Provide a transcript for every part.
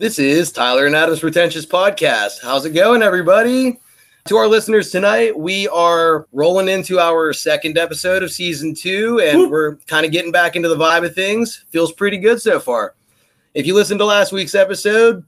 This is Tyler and Adam's Pretentious Podcast. How's it going, everybody? To our listeners tonight, we are rolling into our second episode of season two, and we're kind of getting back into the vibe of things. Feels pretty good so far. If you listened to last week's episode,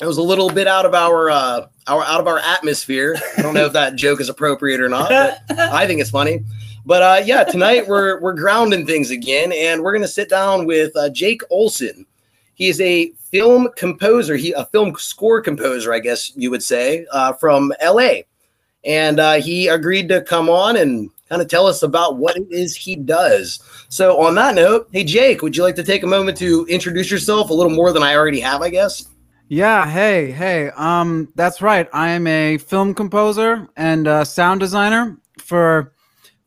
it was a little bit out of our uh, our out of our atmosphere. I don't know if that joke is appropriate or not, but I think it's funny. But uh, yeah, tonight we're we're grounding things again, and we're gonna sit down with uh, Jake Olson. He is a film composer, he a film score composer, I guess you would say, uh, from L.A. And uh, he agreed to come on and kind of tell us about what it is he does. So on that note, hey Jake, would you like to take a moment to introduce yourself a little more than I already have? I guess. Yeah, hey, hey. Um, that's right. I am a film composer and sound designer for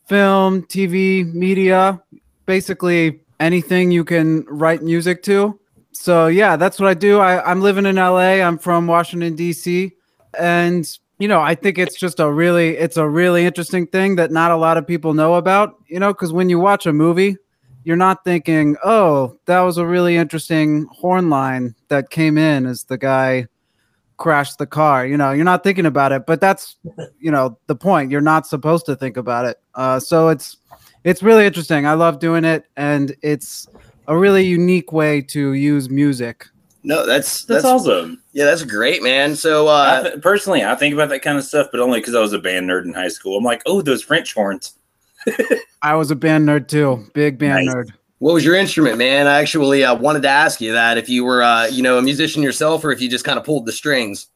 film, TV, media, basically anything you can write music to. So yeah, that's what I do. I, I'm living in LA. I'm from Washington D.C. and you know I think it's just a really it's a really interesting thing that not a lot of people know about. You know, because when you watch a movie, you're not thinking, oh, that was a really interesting horn line that came in as the guy crashed the car. You know, you're not thinking about it, but that's you know the point. You're not supposed to think about it. Uh, so it's it's really interesting. I love doing it, and it's a really unique way to use music. No, that's That's, awesome. Yeah, that's great, man. So uh, I th- personally, I think about that kind of stuff, but only because I was a band nerd in high school. I'm like, oh, those French horns. I was a band nerd too, big band Nice. nerd. what was your instrument, man? I actually uh, wanted to ask you that if you were, uh, you know, a musician yourself, or if you just kind of pulled the strings.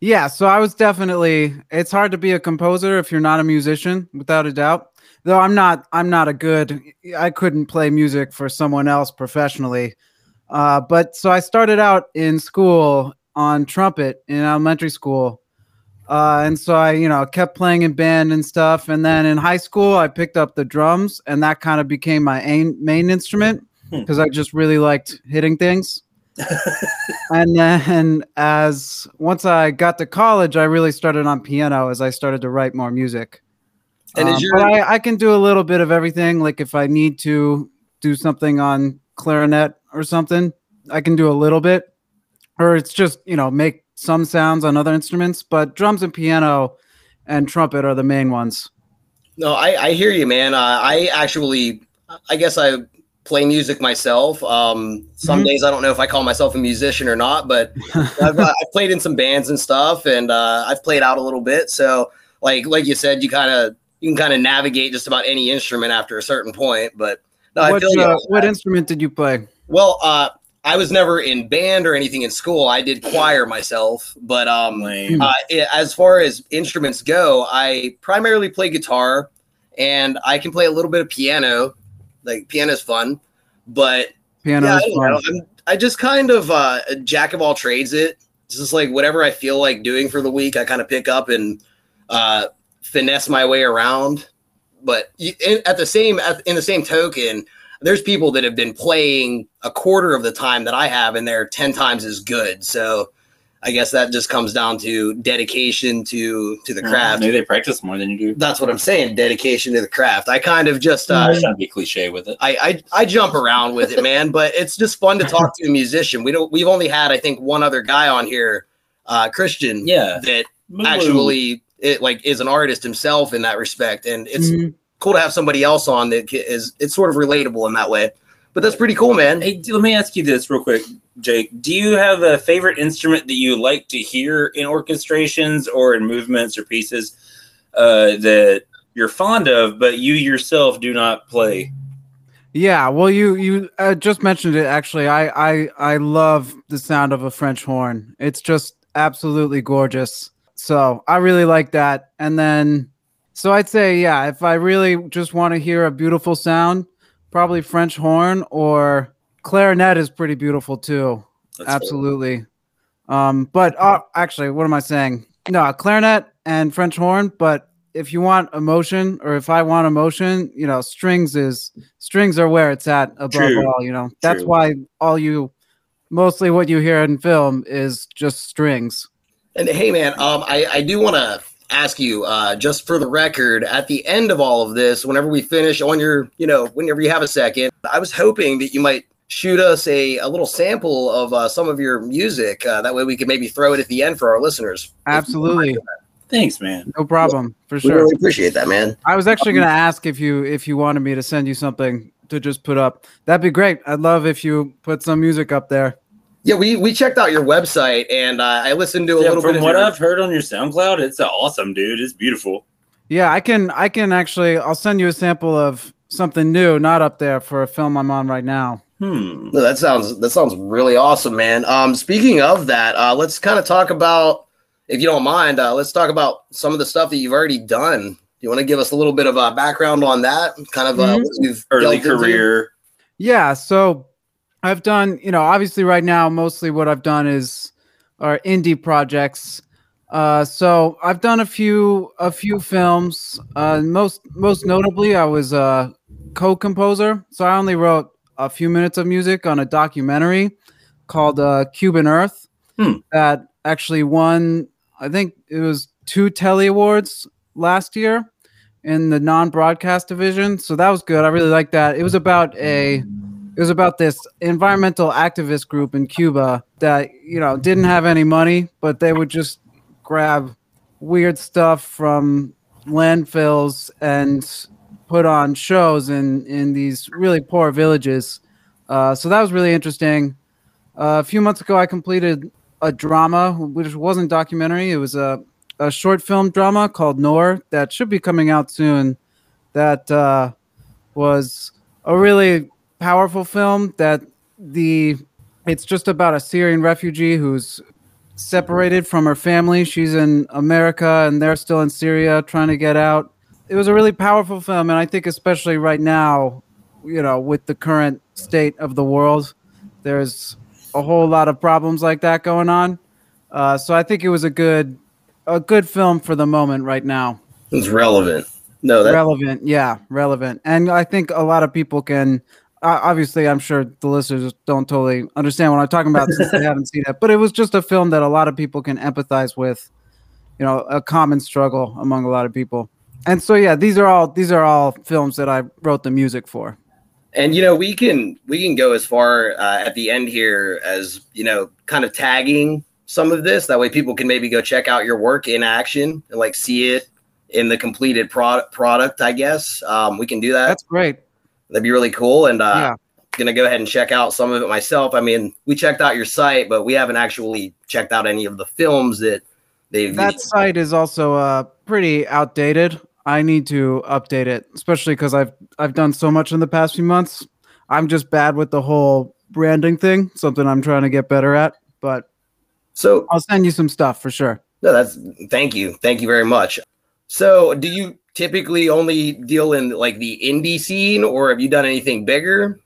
Yeah, so I was definitely. It's hard to be a composer if you're not a musician, without a doubt. Though I'm not. I'm not a good. I couldn't play music for someone else professionally. Uh, but so I started out in school on trumpet in elementary school, uh, and so I, you know, kept playing in band and stuff. And then in high school, I picked up the drums, and that kind of became my aim, main instrument Hmm. because I just really liked hitting things. and then as once I got to college, I really started on piano as I started to write more music. And is Um, your- but I, I can do a little bit of everything. Like if I need to do something on clarinet or something, I can do a little bit. Or it's just, you know, make some sounds on other instruments. But drums and piano and trumpet are the main ones. No, I, I hear you, man. Uh, I actually, I guess I play music myself. Um, some Mhm. days I don't know if I call myself a musician or not, but I've, uh, I've played in some bands and stuff, and uh, I've played out a little bit. So, like, like you said, you kind of you can kind of navigate just about any instrument after a certain point. But no, I what, feel uh, what instrument did you play? Well, uh, I was never in band or anything in school. I did choir myself, but um, uh, as far as instruments go, I primarily play guitar, and I can play a little bit of piano. Like piano's fun, but Piano yeah, I, is fun. know. I'm, I just kind of uh, jack of all trades. It it's just like whatever I feel like doing for the week, I kind of pick up and uh, finesse my way around. But you, at the same at, in the same token, there's people that have been playing a quarter of the time that I have, and they're ten times as good. So I guess that just comes down to dedication to to the craft. Maybe they practice more than you do. That's what I'm saying. Dedication to the craft. I kind of just uh, be cliche with it. I, I I jump around with it, man. But it's just fun to talk to a musician. We don't. We've only had, I think, one other guy on here, uh, Christian, Yeah. that actually it like is an artist himself in that respect, and it's Mhm. cool to have somebody else on that is it's sort of relatable in that way. But that's pretty cool, man. Hey, let me ask you this real quick, Jake. Do you have a favorite instrument that you like to hear in orchestrations or in movements or pieces uh, that you're fond of, but you yourself do not play? Yeah, well, you you uh, just mentioned it. Actually, I I I love the sound of a French horn. It's just absolutely gorgeous. So I really like that. And then, so I'd say, yeah, if I really just want to hear a beautiful sound, probably French horn or clarinet is pretty beautiful too. That's cool. absolutely. Um, but uh, actually, what am I saying? No, clarinet and French horn. But if you want emotion, or if I want emotion, you know, strings is strings are where it's at above True. all. You know, that's True. why all you, mostly what you hear in film is just strings. And hey, man, um, I, I do want to ask you, uh, just for the record, at the end of all of this, whenever we finish on your, you know, whenever you have a second, I was hoping that you might shoot us a, a little sample of uh, some of your music. Uh, that way we can maybe throw it at the end for our listeners. Absolutely. Thanks, man. No problem. For We sure. really appreciate that, man. I was actually going to ask if you if you wanted me to send you something to just put up. That'd be great. I'd love if you put some music up there. Yeah, we, we checked out your website and uh, I listened to a Yeah, little bit from of what your, I've heard on your SoundCloud, it's awesome, dude. It's beautiful. Yeah, I can I can actually I'll send you a sample of something new, not up there for a film I'm on right now. Hmm. No, that sounds that sounds really awesome, man. Um, speaking of that, uh, let's kind of talk about, if you don't mind, uh, let's talk about some of the stuff that you've already done. You want to give us a little bit of a background on that, kind of uh, Mhm. what you've Early delved into? career. Yeah, so I've done, you know, obviously right now mostly what I've done is are indie projects. Uh, so I've done a few a few films. Uh, most most notably, I was a co-composer. So I only wrote a few minutes of music on a documentary called uh, Cuban Earth Hmm. that actually won. I think it was two Telly Awards last year in the non-broadcast division. So that was good. I really liked that. It was about a it was about this environmental activist group in Cuba that you know didn't have any money, but they would just grab weird stuff from landfills and put on shows in in these really poor villages. Uh, so that was really interesting. Uh, a few months ago, I completed a drama, which wasn't documentary. It was a a short film drama called Nor that should be coming out soon. That uh, was a really powerful film. That the it's just about a Syrian refugee who's separated from her family. She's in America and they're still in Syria trying to get out. It was a really powerful film, and I think especially right now, you know, with the current state of the world, there's a whole lot of problems like that going on. Uh, so I think it was a good a good film for the moment right now. It's relevant. No, that relevant, yeah, relevant. And I think a lot of people can. Uh, obviously, I'm sure the listeners don't totally understand what I'm talking about since they haven't seen it. But it was just a film that a lot of people can empathize with. You know, a common struggle among a lot of people. And so, yeah, these are all these are all films that I wrote the music for. and you know we can we can go as far uh, at the end here as you know kind of tagging some of this that way people can maybe go check out your work in action and like see it in the completed product product i guess um, we can do that That's great. That'd be really cool and uh, Yeah. gonna go ahead and check out some of it myself i mean we checked out your site but we haven't actually checked out any of the films that they've That site is also uh, pretty outdated. I need to update it, especially because I've I've done so much in the past few months. I'm just bad with the whole branding thing. Something I'm trying to get better at. But so I'll send you some stuff for sure. No, that's thank you. Thank you very much. So, do you typically only deal in like the indie scene or have you done anything bigger?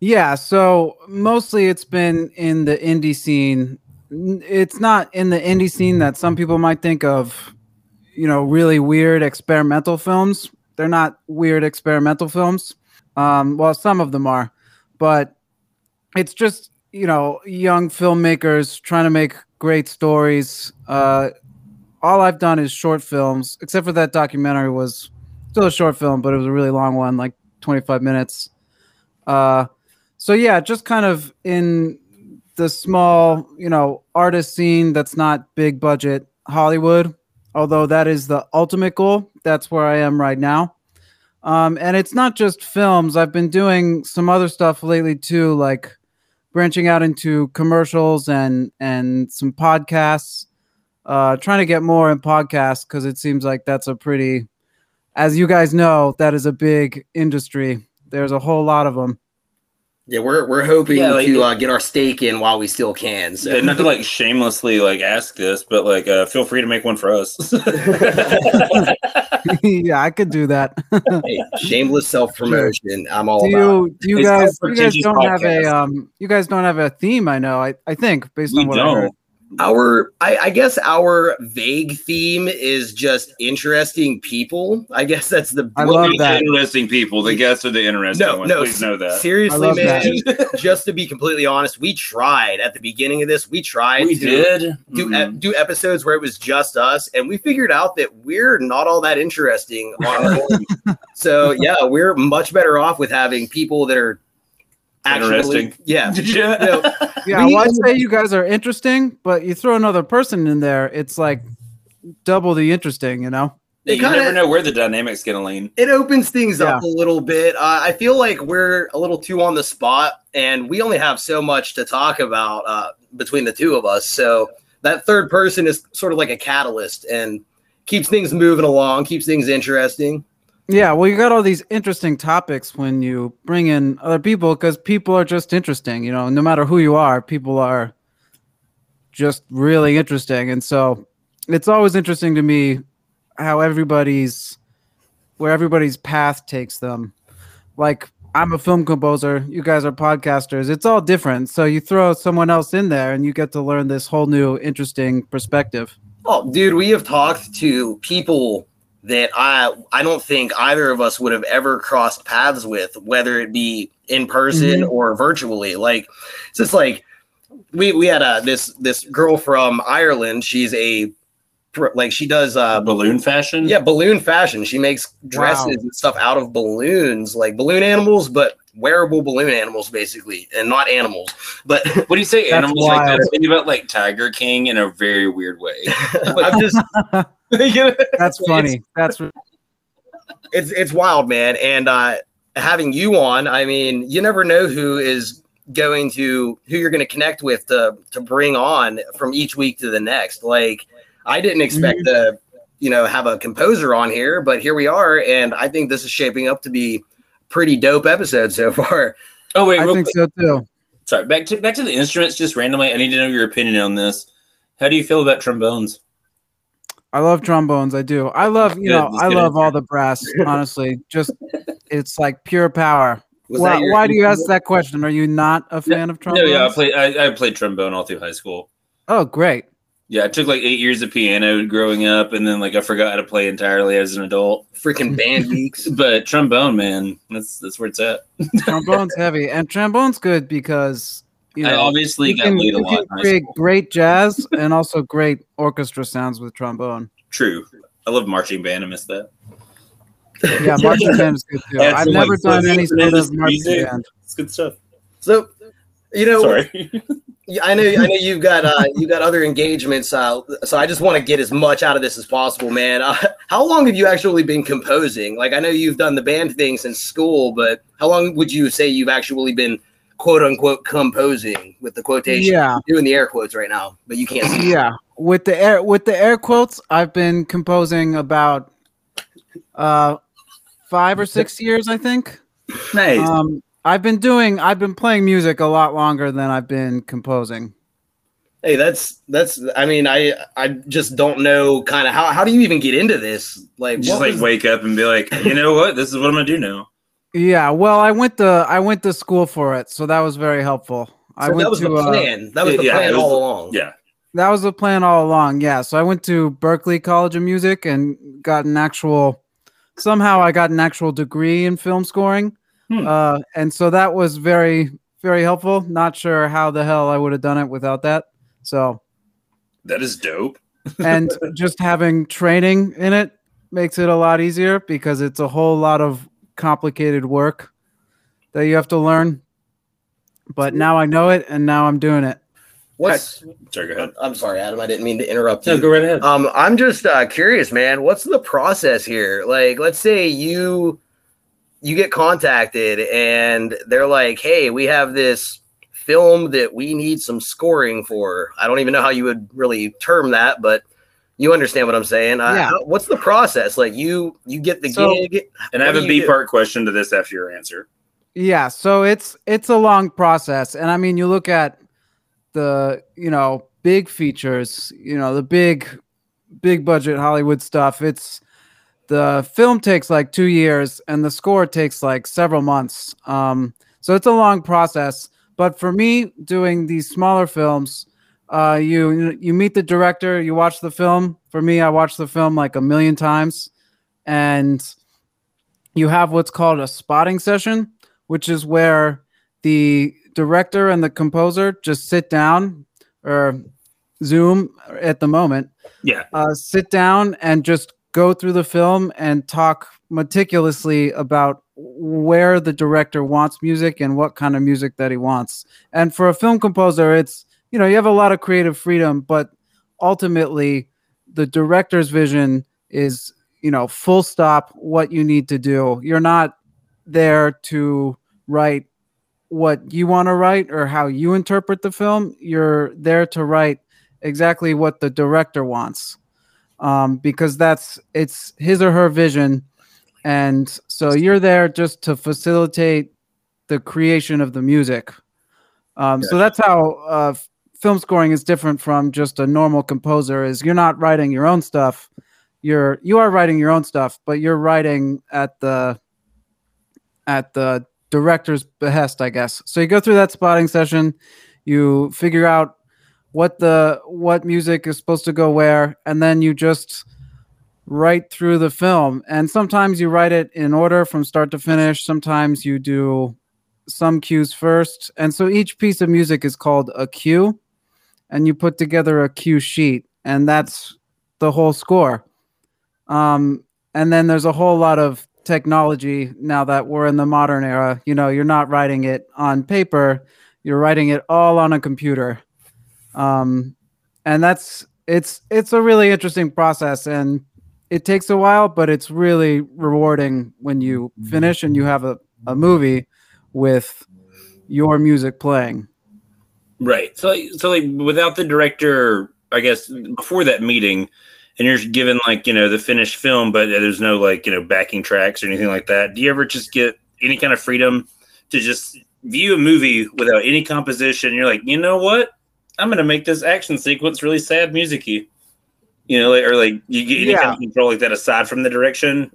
Yeah, so mostly it's been in the indie scene. It's not in the indie scene that some people might think of, you know, really weird experimental films. They're not weird experimental films. Um, well, some of them are, but it's just, you know, young filmmakers trying to make great stories. Uh, all I've done is short films, except for that documentary was still a short film, but it was a really long one, like 25 minutes. Uh, so yeah, just kind of in the small, you know, artist scene that's not big budget Hollywood, although that is the ultimate goal. That's where I am right now. Um, and it's not just films. I've been doing some other stuff lately too, like branching out into commercials and and some podcasts. Uh, trying to get more in podcasts because it seems like that's a pretty, as you guys know, that is a big industry. There's a whole lot of them. Yeah, we're we're hoping Yeah, like- to uh, get our stake in while we still can. So, Yeah, not to like shamelessly like ask this, but like uh, feel free to make one for us. yeah, I could do that. hey, shameless self promotion. I'm all do about. you do you guys you guys don't have a um you guys don't have a theme I know I, I think based we on what I heard. Don't. Our, I, I guess our vague theme is just interesting people. I guess that's the. I love that. Interesting people. The guests are the interesting No, ones. no, Please know that. Seriously, I love man. just to be completely honest, we tried at the beginning of this. We tried We to did. do Mhm. e- do episodes where it was just us, and we figured out that we're not all that interesting. On our own. so yeah, we're much better off with having people that are actually, Interesting. yeah, yeah. know, Yeah, We- well, I'd say you guys are interesting, but you throw another person in there, it's like double the interesting, you know? It you kinda- never know where the dynamic's gonna lean. it opens things up a little bit. Uh, I feel like we're a little too on the spot, and we only have so much to talk about uh, between the two of us. So that third person is sort of like a catalyst and keeps things moving along, keeps things interesting. Yeah, well, you got all these interesting topics when you bring in other people because people are just interesting, you know, no matter who you are, people are just really interesting. And so it's always interesting to me how everybody's where everybody's path takes them. Like I'm a film composer, you guys are podcasters. It's all different. So you throw someone else in there and you get to learn this whole new interesting perspective. Oh, dude, we have talked to people that I I don't think either of us would have ever crossed paths with, whether it be in person Mhm. or virtually. Like it's just like we we had a this this girl from Ireland. She's a like she does uh balloon fashion. yeah balloon fashion. She makes dresses Wow. and stuff out of balloons, like balloon animals, but wearable balloon animals basically, and not animals. But What do you say? That's Animals like that? wild. Think about like Tiger King in a very weird way. I'm just That's funny. That's it's it's wild, man. And uh having you on, I mean, you never know who is going to who you're going to connect with to to bring on from each week to the next. Like I didn't expect to, you know, have a composer on here, but here we are and I think this is shaping up to be pretty dope episode so far. oh wait, I think quick. so too. sorry. Back to back to the instruments. Just randomly, I need to know your opinion on this. How do you feel about trombones? I love trombones. I do. I love, you Good, know, that's I good love all the brass. Honestly, just it's like pure power. Was Why, your- why do you ask that question? Are you not a fan of No, yeah, I played. I, I played trombone all through high school. Oh, great. Yeah, I took like eight years of piano growing up, and then like I forgot how to play entirely as an adult. freaking band geeks? But trombone, man, that's that's where it's at. Trombone's heavy, and trombone's good because you I obviously you got can, laid a you lot. can create great jazz and also great orchestra sounds with trombone. True. I love marching band. I miss that. Yeah, marching band is good too. I've never like, done any sort of marching music. band. It's good stuff. So, you know, Sorry. I know. I know you've got uh, you got other engagements. Uh, so I just want to get as much out of this as possible, man. Uh, how long have you actually been composing? Like, I know you've done the band thing since school, but how long would you say you've actually been quote unquote composing with the quotation? Yeah. I'm doing the air quotes right now, but you can't see. yeah with the air with the air quotes i've been composing about uh five or six years i think nice. um i've been doing i've been playing music a lot longer than i've been composing Hey, that's that's. I mean, I I just don't know kind of how how do you even get into this? Like, just like was- wake up and be like, you know what? This is what I'm gonna do now. Yeah well i went to i went to school for it so that was very helpful i so went that was to the uh, plan. that was the yeah, plan was all along. Yeah. that was the plan all along yeah so i went to Berklee college of music and got an actual somehow i got an actual degree in film scoring Hmm. uh, and so that was very very helpful not sure how the hell i would have done it without that so That is dope. and just having training in it makes it a lot easier because it's a whole lot of complicated work that you have to learn but now i know it and now i'm doing it What's Sorry, go ahead. I'm sorry, Adam. I didn't mean to interrupt you. No, go right ahead. Um, I'm just uh, curious, man. What's the process here? Like, let's say you you get contacted and they're like, "Hey, we have this film that we need some scoring for." I don't even know how you would really term that, but you understand what I'm saying. Uh, Yeah. how- what's the process? Like, you you get the So- gig. and I have what a do you B do? part question to this after your answer. Yeah, so it's it's a long process, and I mean, you look at the you know big features, you know the big big budget Hollywood stuff. It's the film takes like two years, and the score takes like several months. Um, so it's a long process. But for me, doing these smaller films, uh, you you meet the director, you watch the film. For me, I watch the film like a million times, and you have what's called a spotting session, which is where the director and the composer just sit down or Zoom at the moment, Yeah. uh, sit down and just go through the film and talk meticulously about where the director wants music and what kind of music that he wants. And for a film composer, it's you know you have a lot of creative freedom, but ultimately the director's vision is you know full stop what you need to do. You're not there to write what you want to write or how you interpret the film. You're there to write exactly what the director wants um, because that's it's his or her vision and so you're there just to facilitate the creation of the music um, so that's how uh, film scoring is different from just a normal composer is you're not writing your own stuff. You're you are writing your own stuff but you're writing at the at the director's behest i guess. So you go through that spotting session you figure out what the what music is supposed to go where and then you just write through the film. And sometimes you write it in order from start to finish. Sometimes you do some cues first. And so each piece of music is called a cue and you put together a cue sheet and that's the whole score. Um, and then there's a whole lot of technology now that we're in the modern era. You know you're not writing it on paper you're writing it all on a computer. Um, and that's it's it's a really interesting process and it takes a while but it's really rewarding when you finish and you have a, a movie with your music playing Right. So, so like without the director, I guess before that meeting, and you're given like you know the finished film, but there's no like you know backing tracks or anything like that. Do you ever just get any kind of freedom to just view a movie without any composition? You're like, you know what? I'm gonna make this action sequence really sad, musicy. You know, like, or like you get any kind of control like that aside from the direction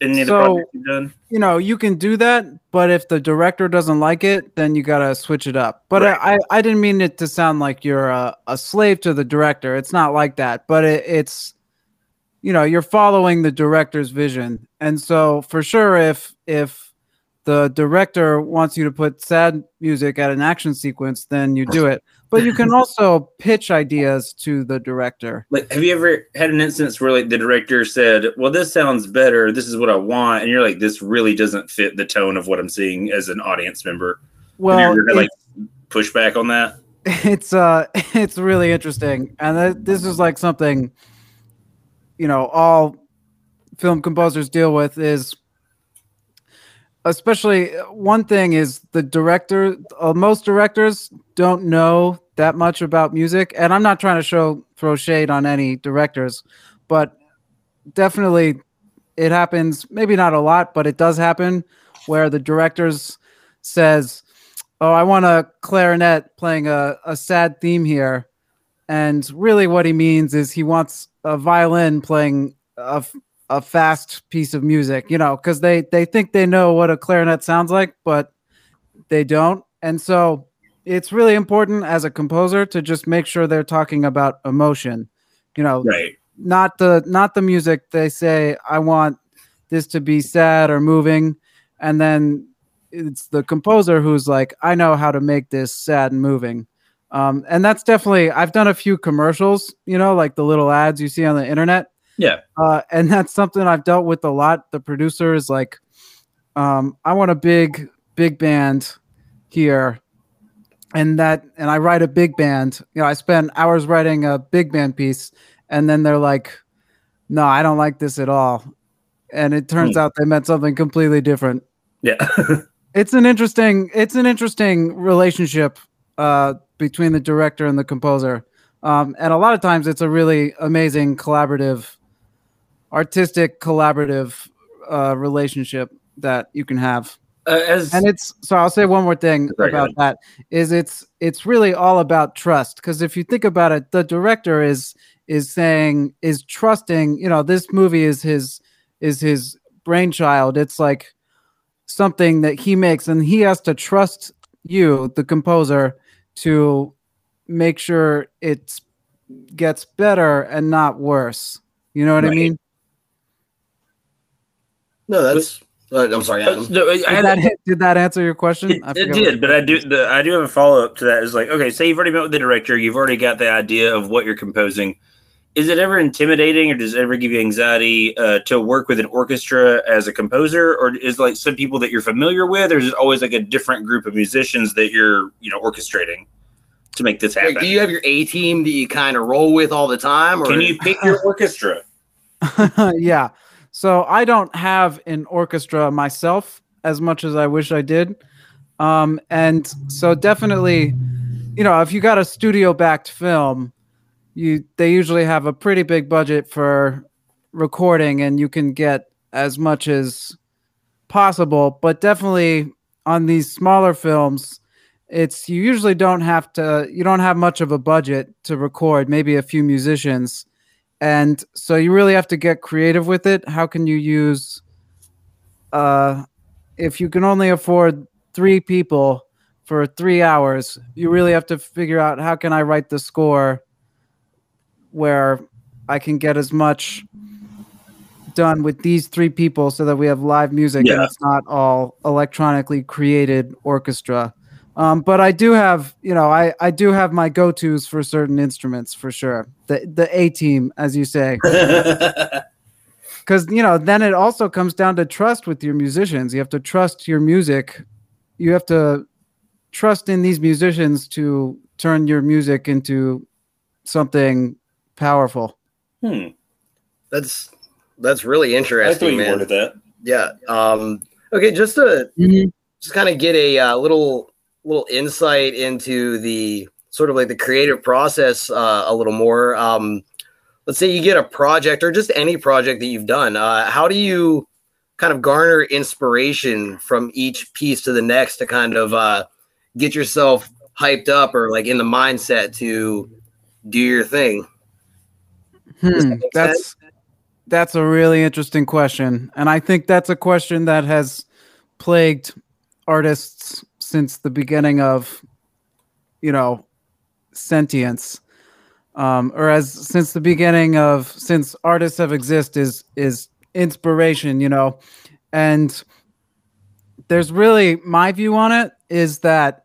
the So- you know you can do that but if the director doesn't like it then you gotta switch it up. But Right. I, I didn't mean it to sound like you're a, a slave to the director. It's not like that but it, it's you know you're following the director's vision. And so for sure if if the director wants you to put sad music at an action sequence then you do it but you can also pitch ideas to the director Like, have you ever had an instance where like the director said, "Well, this sounds better. This is what I want," and you're like, "This really doesn't fit the tone of what I'm seeing as an audience member." well have you ever had, like push back on that? it's uh it's really interesting and th- this is like something you know all film composers deal with is especially one thing is the director uh, most directors don't know that much about music and i'm not trying to show throw shade on any directors but definitely it happens maybe not a lot but it does happen where the directors says oh i want a clarinet playing a, a sad theme here and really what he means is he wants a violin playing a, a fast piece of music you know because they they think they know what a clarinet sounds like but they don't. And so it's really important as a composer to just make sure they're talking about emotion you know. Right. not the not the music they say i want this to be sad or moving and then it's the composer who's like i know how to make this sad and moving. Um, and that's definitely i've done a few commercials you know like the little ads you see on the internet Yeah. uh, and that's something i've dealt with a lot the producer is like um, i want a big big band here and that and i write a big band you know i spend hours writing a big band piece and then they're like no i don't like this at all and it turns Hmm. out they meant something completely different Yeah. it's an interesting it's an interesting relationship uh, between the director and the composer um, and a lot of times it's a really amazing collaborative artistic collaborative uh, relationship that you can have. Uh, as and it's so i'll say one more thing go about that is it's it's really all about trust. Because if you think about it the director is is saying is trusting you know this movie is his is his brainchild. It's like something that he makes and he has to trust you the composer to make sure it gets better and not worse. You know what i mean No, that's. Uh, I'm sorry, Uh, Adam. no, I did had- that, did that answer your question It, I it did, but I do. The, I do have a follow up to that. Is like, okay, say you've already met with the director, you've already got the idea of what you're composing. is it ever intimidating or does it ever give you anxiety uh, to work with an orchestra as a composer or is like some people that you're familiar with or is it always like a different group of musicians that you're you know orchestrating to make this happen Like, do you have your A team that you kind of roll with all the time? Or can you pick your orchestra yeah. So I don't have an orchestra myself as much as I wish I did. Um, and so definitely, you know, if you got a studio backed film, you they usually have a pretty big budget for recording and you can get as much as possible, but definitely on these smaller films, it's you usually don't have to you don't have much of a budget to record, maybe a few musicians and so you really have to get creative with it. How can you use uh if you can only afford three people for three hours you really have to figure out how can i write the score where i can get as much done with these three people so that we have live music and it's not all electronically created orchestra um, but I do have, you know, I, I do have my go tos for certain instruments for sure. The the A team, as you say, because you know, then it also comes down to trust with your musicians. You have to trust your music. You have to trust in these musicians to turn your music into something powerful. hmm. That's that's really I thought interesting, you man. worded that Yeah. Um. Okay, just to just kind of get a uh, little little insight into the sort of like the creative process uh, a little more. Um, let's say you get a project or just any project that you've done. Uh, how do you kind of garner inspiration from each piece to the next to kind of uh, get yourself hyped up or like in the mindset to do your thing? Hmm, that that's that's a really interesting question, and I think that's a question that has plagued artists since the beginning of, you know, sentience, um, or as since the beginning of since artists have exist is is inspiration, you know, and there's really my view on it is that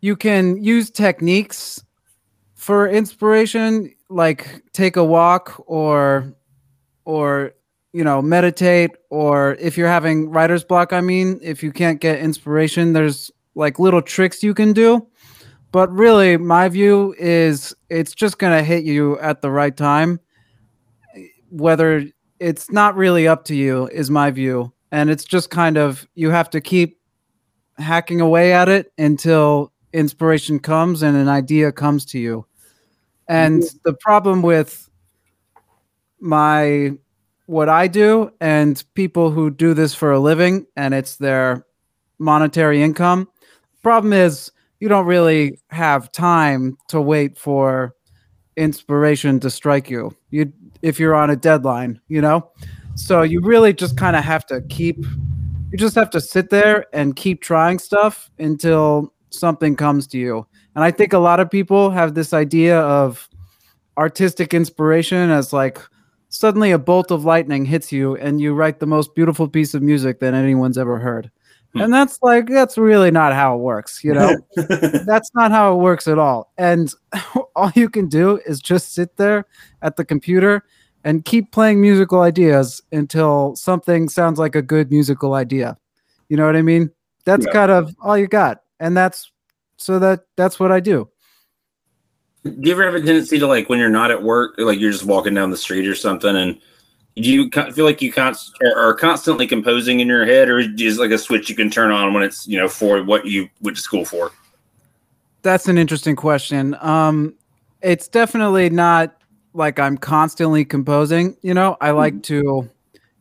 you can use techniques for inspiration like take a walk or or you know meditate or if you're having writer's block i mean if you can't get inspiration there's like little tricks you can do. But really my view is it's just going to hit you at the right time. Whether it's not really up to you is my view. And it's just kind of you have to keep hacking away at it until inspiration comes and an idea comes to you. And mm-hmm. the problem with my what I do and people who do this for a living and it's their monetary income. Problem is you don't really have time to wait for inspiration to strike you. You if you're on a deadline, you know? So you really just kind of have to keep you just have to sit there and keep trying stuff until something comes to you. And I think a lot of people have this idea of artistic inspiration as like suddenly a bolt of lightning hits you and you write the most beautiful piece of music that anyone's ever heard. Hmm. And that's like that's really not how it works, you know? that's not how it works at all. And all you can do is just sit there at the computer and keep playing musical ideas until something sounds like a good musical idea. You know what I mean? That's Yeah. kind of all you got. And that's so that that's what I do. Do you ever have a tendency to like when you're not at work, like you're just walking down the street or something, and do you feel like you const- are constantly composing in your head, or is like a switch you can turn on when it's you know for what you went to school for? That's an interesting question. Um, it's definitely not like I'm constantly composing. You know, I like to,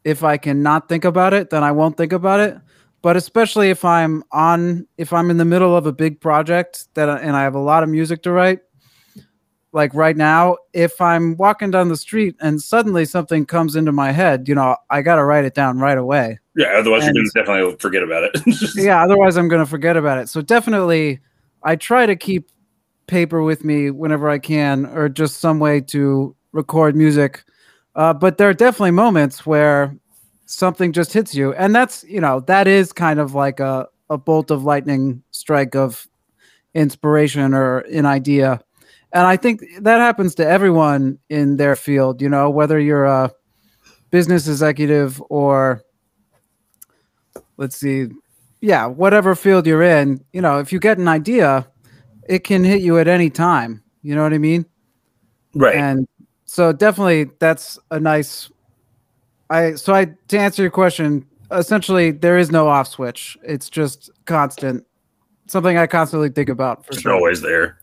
if I can not think about it, then I won't think about it. But especially if I'm on, if I'm in the middle of a big project that, and I have a lot of music to write, like right now, if I'm walking down the street and suddenly something comes into my head, you know, I got to write it down right away. Yeah, otherwise And- you're going to definitely forget about it. yeah otherwise i'm going to forget about it. So definitely i try to keep paper with me whenever i can or just some way to record music. Uh, but there are definitely moments where something just hits you. And that's you know that is kind of like a, a bolt of lightning strike of inspiration or an idea and I think that happens to everyone in their field. You know, whether you're a business executive or let's see, yeah, whatever field you're in. You know, if you get an idea, it can hit you at any time. You know what I mean? Right. And so definitely that's a nice I so I to answer your question, essentially there is no off switch. It's just constant. Something I constantly think about for it's sure. always there.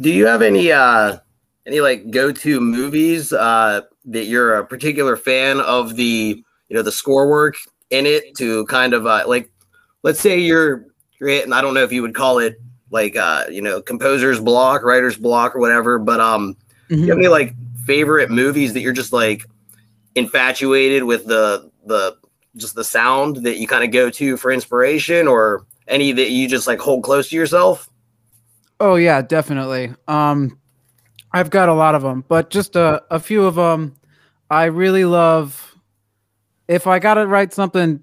Do you have any uh any like go-to movies uh that you're a particular fan of the you know the score work in it to kind of uh like let's say you're you're and I don't know if you would call it like uh you know composer's block, writer's block or whatever, but um do you have any like favorite movies that you're just like infatuated with the the just the sound that you kind of go to for inspiration or any that you just like hold close to yourself? Oh yeah, definitely. Um, I've got a lot of them, but just a, a few of them. I really love. If I got to write something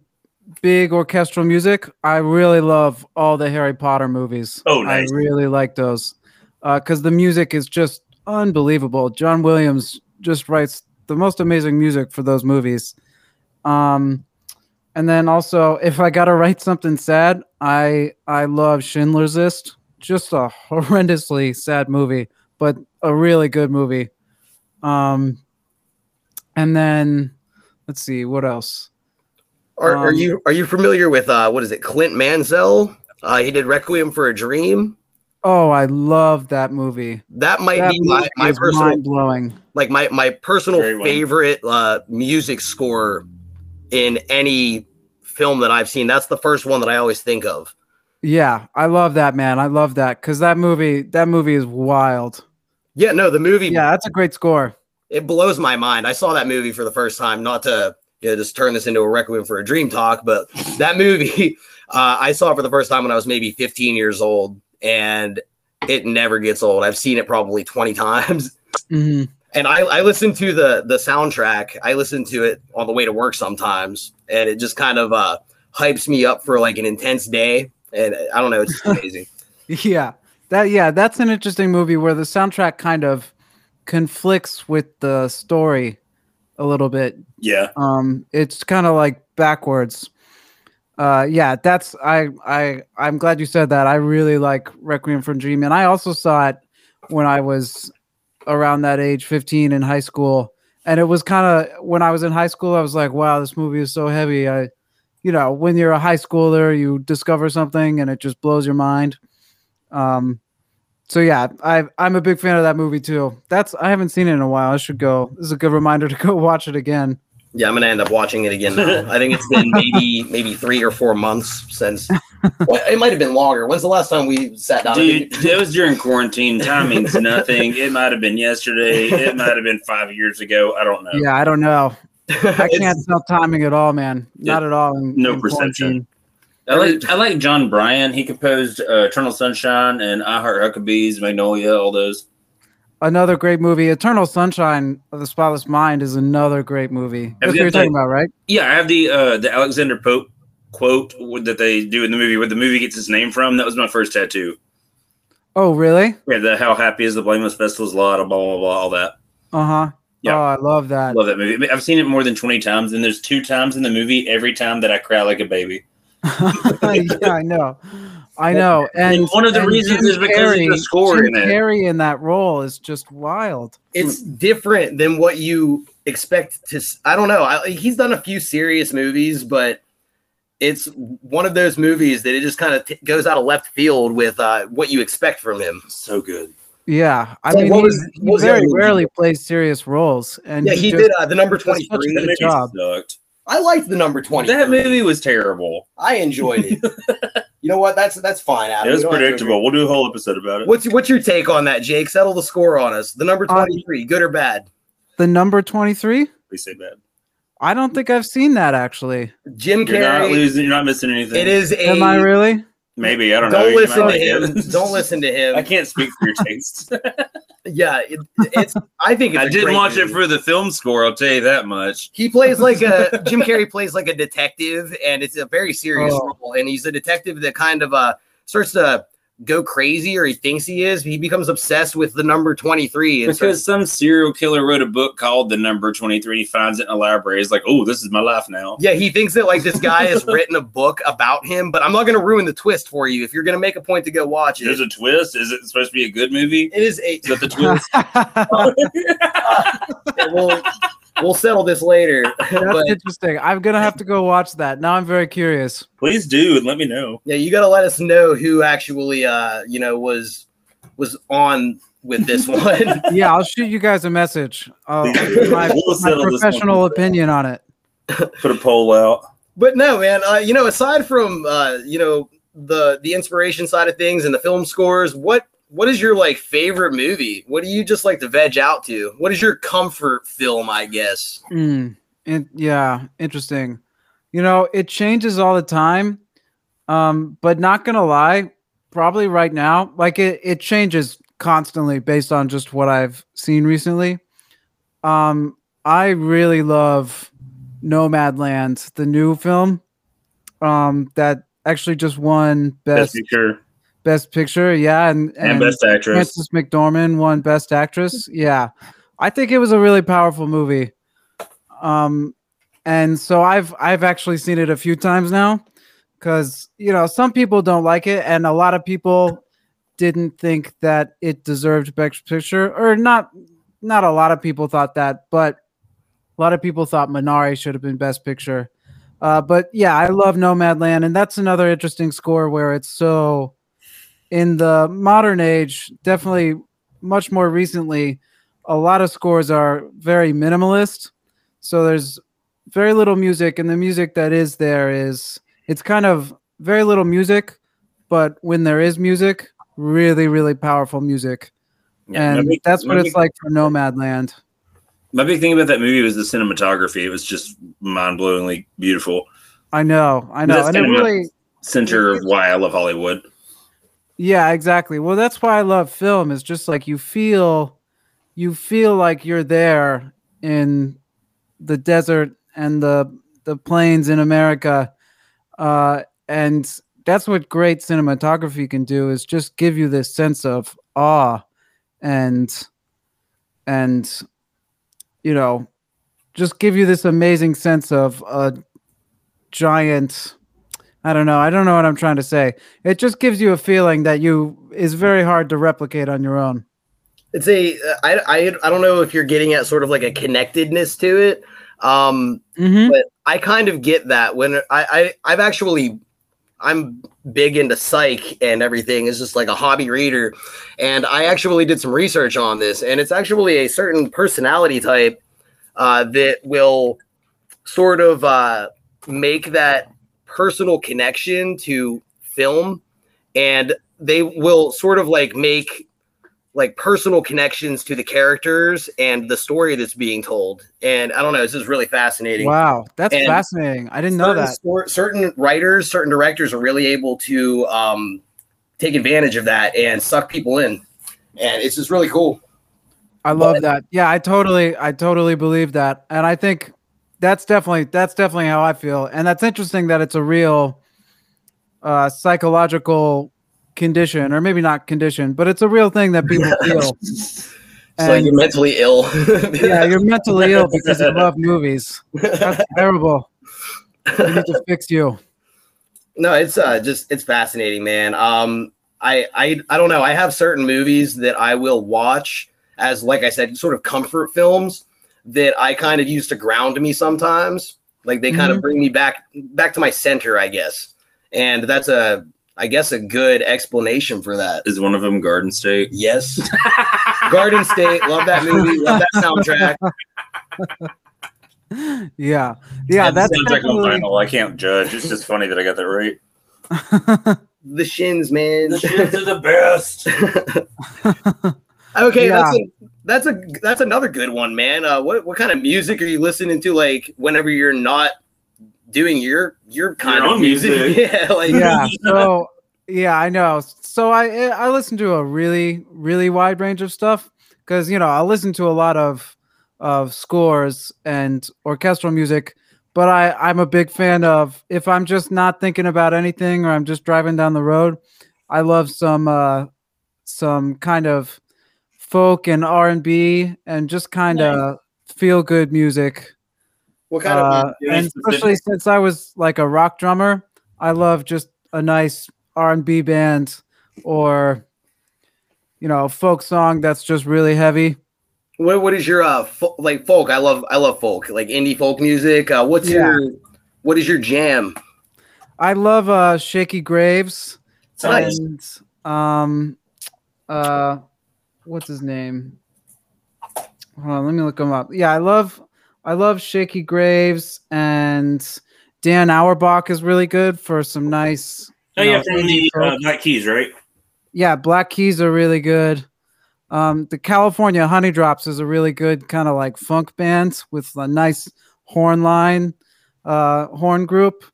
big orchestral music, I really love all the Harry Potter movies. Oh, nice. I really like those because the music is just unbelievable. John Williams just writes the most amazing music for those movies. Um, and then also, if I got to write something sad, I I love Schindler's List. Just a horrendously sad movie, but a really good movie. Um, and then let's see what else. Are, are Um, you are you familiar with uh what is it Clint Mansell? Uh, he did Requiem for a Dream. Oh, I love that movie. That might That be my, my personal blowing. like my my personal Very favorite uh music score in any film that I've seen. That's the first one that I always think of. Yeah, I love that man. I love that because that movie that movie is wild. Yeah, no, the movie Yeah, that's a great score. it blows my mind. I saw that movie for the first time, not to you know, just turn this into a Requiem for a Dream talk, but that movie uh, I saw for the first time when I was maybe 15 years old, and it never gets old. I've seen it probably 20 times. hmm and I, I listen to the the soundtrack. I listen to it on the way to work sometimes, and it just kind of uh, hypes me up for like an intense day. And I don't know, it's just amazing. Yeah, that yeah, that's an interesting movie where the soundtrack kind of conflicts with the story a little bit. Yeah. Um, it's kind of like backwards. Uh, yeah, that's I I I'm glad you said that. I really like Requiem for a Dream, and I also saw it when I was around that age, 15 in high school. And it was kind of when I was in high school, I was like, wow, this movie is so heavy. I, you know, when you're a high schooler, you discover something and it just blows your mind. Um, so yeah, I I'm a big fan of that movie too. That's I haven't seen it in a while. I should go. This is a good reminder to go watch it again. Yeah, I'm gonna end up watching it again. Now. I think it's been maybe maybe three or four months since. Well, it might have been longer. When's the last time we sat down? Dude, it was during quarantine. Time means nothing. It might have been yesterday. It might have been five years ago. I don't know. Yeah, I don't know. I can't tell timing at all, man. Not at all. In, No in perception. I like I like Jon Brion. He composed uh, Eternal Sunshine and I Heart Huckabees, Magnolia, all those. Another great movie, Eternal Sunshine of the Spotless Mind, is another great movie. That's what you you're got talking about, right? Yeah, I have the uh, the Alexander Pope quote that they do in the movie, where the movie gets its name from. That was my first tattoo. Oh, really? Yeah, the How Happy is the Blameless Festival's Lot, blah blah blah, all that. Uh huh. Yeah. Oh, I love that. Love that movie. I've seen it more than twenty times, and there's two times in the movie every time that I cry like a baby. yeah, I know. I know. And, And one of the reasons Jim is because of the score Jim in it. Carrey in that role is just wild. it's different than what you expect to. I don't know. I, he's done a few serious movies, but it's one of those movies that it just kind of t- goes out of left field with uh, what you expect from him. So good. Yeah, I So mean, what was- he what was very other movie? rarely plays serious roles, and yeah, he just- did uh, the number does such a 23. That good movie job. sucked. I liked the number 20. That movie was terrible. I enjoyed it. you know what? That's that's fine. Adam. It was We don't have to predictable. We'll do a whole episode about it. What's what's your take on that, Jake? Settle the score on us. The number Uh, 23, good or bad? The number twenty-three. Please say bad. I don't think I've seen that actually. Jim You're not losing. You're not missing anything. It is a. Am I really? Maybe I don't know. Don't listen to like him. it. Don't listen to him. I can't speak for your taste. Yeah, it, it's. I think it's I a didn't great watch it for the film score. I'll tell you that much. He plays like a Jim Carrey plays like a detective, and it's a very serious Oh. role. And he's a detective that kind of uh starts to go crazy or he thinks he is, he becomes obsessed with the number 23. And Because so, some serial killer wrote a book called The Number 23. He finds it in a library. He's like, oh, this is my life now. yeah, he thinks that like this guy has written a book about him, but I'm not going to ruin the twist for you. If you're going to make a point to go watch it. There's a twist. Is it supposed to be a good movie? it is a. Is that the twist? we'll, we'll settle this later. That's but interesting. I'm gonna have to go watch that. Now I'm very curious. Please do and let me know. yeah, you got to let us know who actually, uh, you know, was was on with this one. Yeah, I'll shoot you guys a message. Uh, We'll my, my settle this one. professional opinion on it. Put a poll out. but no, man. Uh, you know, aside from uh, you know the the inspiration side of things and the film scores, what what is your like favorite movie? What do you just like to veg out to? What is your comfort film? I guess. Mm, and yeah, interesting. You know, it changes all the time. Um, but not gonna lie, probably right now, like it, it changes constantly based on just what I've seen recently. Um, I really love Nomadland, the new film. Um, that actually just won Best best picture best picture, yeah, and and, best actress. Frances McDormand won Best Actress. Yeah, I think it was a really powerful movie. Um, and so I've I've actually seen it a few times now, because you know some people don't like it, and a lot of people didn't think that it deserved Best Picture, or not. Not a lot of people thought that, but a lot of people thought Minari should have been Best Picture. Uh, but yeah, I love Nomadland, and that's another interesting score where it's so in the modern age, definitely much more recently, a lot of scores are very minimalist. So there's very little music, and the music that is there is it's kind of very little music, but when there is music, really, really powerful music. Yeah, and big- that's what it's big- like for Nomadland. My big thing about that movie was the cinematography. It was just mind blowingly beautiful. I know, I know, and it really, Center of why I love Hollywood. Yeah, exactly. Well, that's why I love film. It's just like you feel, you feel like you're there in the desert and the the plains in America, uh, and that's what great cinematography can do. Is just give you this sense of awe, and and you know, just give you this amazing sense of a giant. I don't know. I don't know what I'm trying to say. It just gives you a feeling that you is very hard to replicate on your own. It's a I I I don't know if you're getting at sort of like a connectedness to it. Um, Mm-hmm. but I kind of get that when I, I I've actually I'm big into psych and everything. It's just like a hobby reader, and I actually did some research on this, and it's actually a certain personality type uh, that will sort of uh, make that personal connection to film, and they will sort of like make like personal connections to the characters and the story that's being told. And I don't know, this is really fascinating. Wow, that's And fascinating. I didn't know that. stor- certain writers, certain directors are really able to um, take advantage of that and suck people in, and it's just really cool. I love but- that. Yeah, I totally, I totally believe that, and I think that's definitely that's definitely how I feel, and that's interesting that it's a real uh, psychological condition, or maybe not condition, but it's a real thing that people feel. Like And- you're mentally ill. yeah, you're mentally ill because you love movies. That's terrible. We need to fix you. no, it's uh, just it's fascinating, man. Um, I I I don't know. I have certain movies that I will watch as, like I said, sort of comfort films that I kind of use to ground me sometimes. Like they kind of mm-hmm. bring me back back to my center, I guess. And that's a I guess a good explanation for that. Is one of them Garden State? Yes. Garden State, love that movie, love that soundtrack. Yeah, yeah, that's sounds like on vinyl. I can't judge. It's just funny that I got that right. The shins, man. The shins are the best. Okay, Yeah. that's a, that's a that's another good one, man. Uh, what what kind of music are you listening to? Like whenever you're not doing your your kind Your of music, music. yeah, like yeah so yeah i know so i i listen to a really really wide range of stuff because you know i listen to a lot of of scores and orchestral music but i i'm a big fan of if i'm just not thinking about anything or i'm just driving down the road I love some uh, some kind of folk and R and B and just kind of feel good music. What kind Uh, of Any and especially since I was like a rock drummer, I love just a nice R and B band or you know a folk song that's just really heavy. what, what is your uh fo- like folk? I love I love folk, like indie folk music. Uh, what's Yeah. your what is your jam? I love uh, Shakey Graves Nice. and um uh what's his name? Hold on, let me look him up. Yeah, I love I love Shakey Graves and Dan Auerbach is really good for some nice Oh yeah, know, from the uh. Black Keys, right? Yeah, Black Keys are really good. Um, the California Honeydrops is a really good kind of like funk band with a nice horn line, uh, horn group.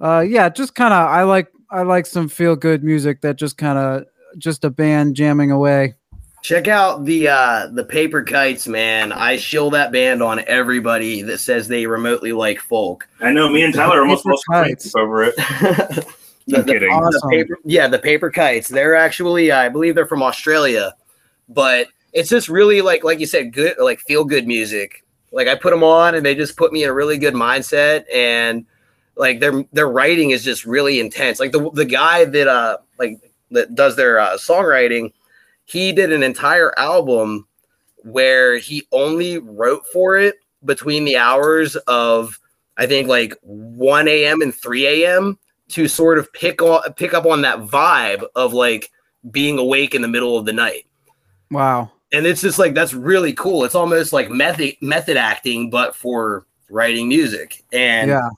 Uh, yeah, just kind of I like I like some feel good music that just kind of just a band jamming away. Check out the uh the Paper Kites, man. I shill that band on everybody that says they remotely like folk. I know. Me and Tyler almost Paper lost Kites. over it. the, I'm the- kidding. the paper, yeah, the Paper Kites. They're actually, I believe, they're from Australia, but it's just really like, like you said, good, like feel good music. Like I put them on, and they just put me in a really good mindset, and like their their writing is just really intense. Like the the guy that uh like that does their uh, songwriting, he did an entire album where he only wrote for it between the hours of I think like 1 a.m. and 3 a.m. to sort of pick on pick up on that vibe of like being awake in the middle of the night. Wow. And it's just like that's really cool. It's almost like method method acting, but for writing music. And yeah.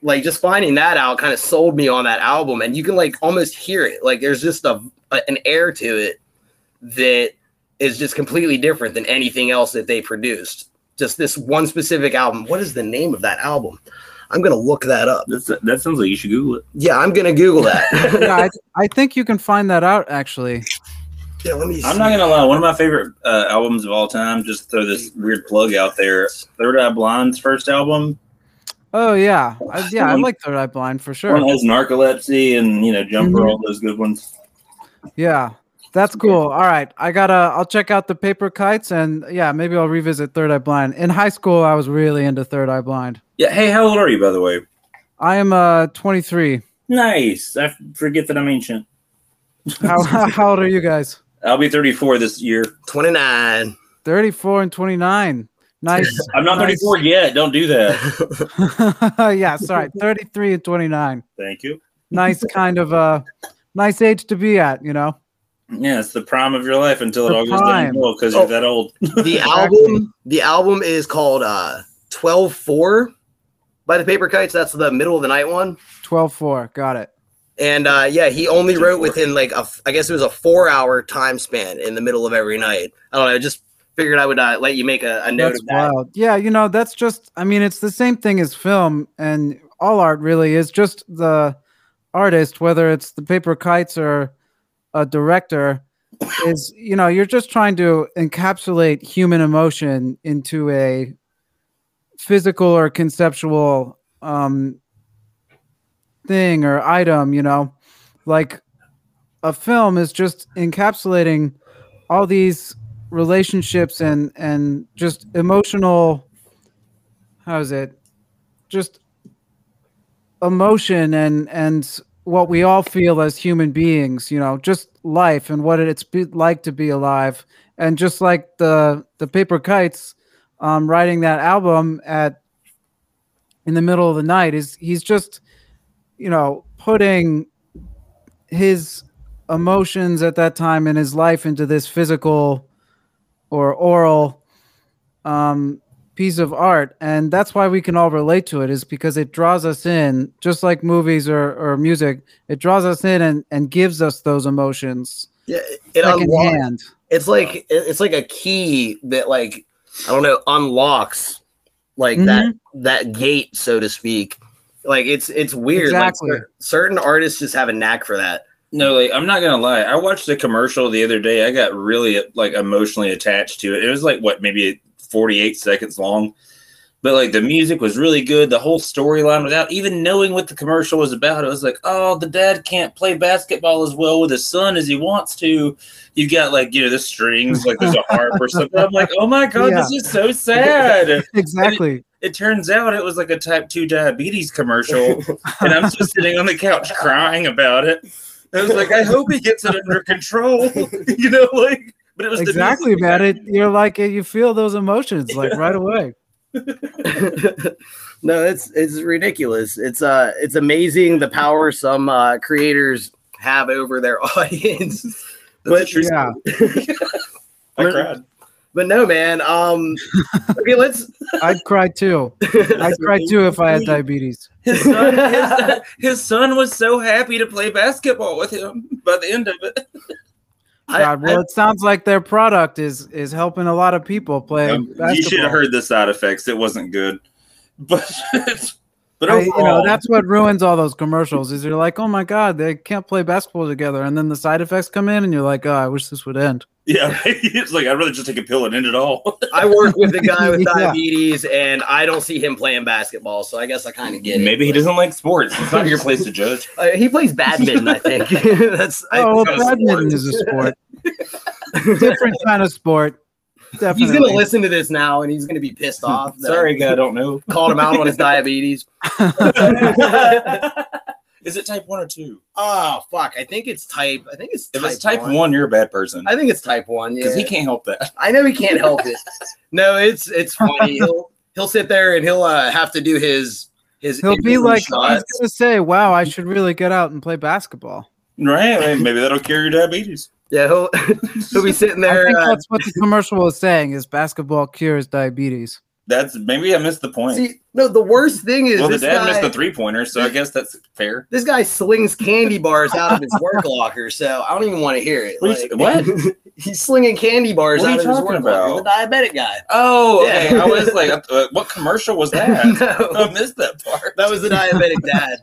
like just finding that out kind of sold me on that album and you can like almost hear it like there's just a, a- an air to it that is just completely different than anything else that they produced just this one specific album what is the name of that album i'm gonna look that up That's, that sounds like you should Google it. yeah i'm gonna google that yeah, I, I think you can find that out actually. yeah, let me I'm see. not gonna lie. One of my favorite uh, albums of all time. Just throw this weird plug out there. Third Eye Blind's first album. Oh yeah, I, yeah, I like Third Eye Blind for sure. One sure. has narcolepsy and you know Jumper, Mhm. all those good ones. Yeah, that's cool. All right, I gotta. I'll check out the Paper Kites, and yeah, maybe I'll revisit Third Eye Blind. In high school, I was really into Third Eye Blind. Yeah. Hey, how old are you, by the way? I am uh 23. Nice. I forget that I'm ancient. How how old are you guys? I'll be 34 this year. 29 34 and 29. Nice. I'm not Nice. 34 yet. Don't do that. yeah, sorry. 33 and 29. Thank you. Nice kind of uh nice age to be at, you know. Yeah, it's the prime of your life until it The all goes prime. downhill because Oh. you're that old. the album the album is called uh 12-4 by the paper kites that's the middle of the night one 12-4. Got it. And uh, yeah, he only wrote within like a, f- I guess it was a four hour time span in the middle of every night. I don't know. I just figured I would uh, let you make a, a note That's of that. wild. Yeah, you know, that's just I mean, it's the same thing as film and all art really is just the artist, whether it's the paper kites or a director, is you know, you're just trying to encapsulate human emotion into a physical or conceptual um thing or item, you know. Like a film is just encapsulating all these relationships and and just emotional how is it just emotion and and what we all feel as human beings you know just life and what it's like to be alive. And just like the the paper kites um writing that album at in the middle of the night is he's just you know putting his emotions at that time in his life into this physical or oral um, piece of art and that's why we can all relate to it is because it draws us in just like movies or, or music it draws us in and, and gives us those emotions Yeah, it unlocks, secondhand it's like it's like a key that like I don't know unlocks like that Mm-hmm. that gate so to speak. Like it's it's weird. Exactly. Like certain artists just have a knack for that. No, like I'm not gonna lie. I watched a commercial the other day. I got really like emotionally attached to it. It was like what, maybe 48 seconds long. but like the music was really good. The whole storyline, without even knowing what the commercial was about, it was like, oh, the dad can't play basketball as well with his son as he wants to. You've got like you know the strings, like there's a harp or something. I'm like, oh my god, Yeah. this is so sad. Exactly. It turns out it was like a type two diabetes commercial, and I'm just sitting on the couch crying about it. I was like, I hope he gets it under control, you know, like. But it was the exactly, music. man. It you're like you feel those emotions like right away. no, it's it's ridiculous. It's uh it's amazing the power some uh creators have over their audience. That's but true Yeah. I cried. but no man. Um okay, let's I'd cry too. I'd cry too if I had diabetes. His son, his, his son was so happy to play basketball with him by the end of it. I- God, well, it sounds like their product is is helping a lot of people play Um, you should have heard the side effects. It wasn't good, but but I- you know, that's what ruins all those commercials. Is you're like, oh my god, they can't play basketball together, and then the side effects come in, and you're like, oh, I wish this would end. yeah. It's like I'd rather just take a pill and end it all. I work with a guy with Yeah. diabetes and I don't see him playing basketball, so I guess I kind of get it. Maybe he but- doesn't like sports. It's not your place to judge. Uh, he plays badminton, I think. That's I, oh, well, not a badminton sport. is a sport, different kind of sport. Definitely. he's gonna listen to this now and he's gonna be pissed off. Sorry, guy, I don't know. Called him out on his diabetes. Is it type one or two? Oh fuck! I think it's type. I think it's If type it's type one, you're a bad person I think it's type one. because Yeah, he can't help that. I know he can't help it. No, it's it's funny. He'll he'll sit there and he'll uh, have to do his his. He'll be injury like, he's shots. gonna say, "Wow, I should really get out and play basketball." Right? Maybe that'll cure your diabetes. Yeah, he'll he'll be sitting I there. think Uh, that's what the commercial was saying: is basketball cures diabetes. That's maybe I missed the point. see, no, the worst thing is well, the this dad guy. missed the three pointer, so I guess that's fair. this guy slings candy bars out of his work locker, so I don't even want to hear it. What are you- he's slinging candy bars What are out you of his talking work about? locker. The diabetic guy. Oh, okay. Yeah. I was like, uh, what commercial was that? I missed that part. that was the diabetic dad.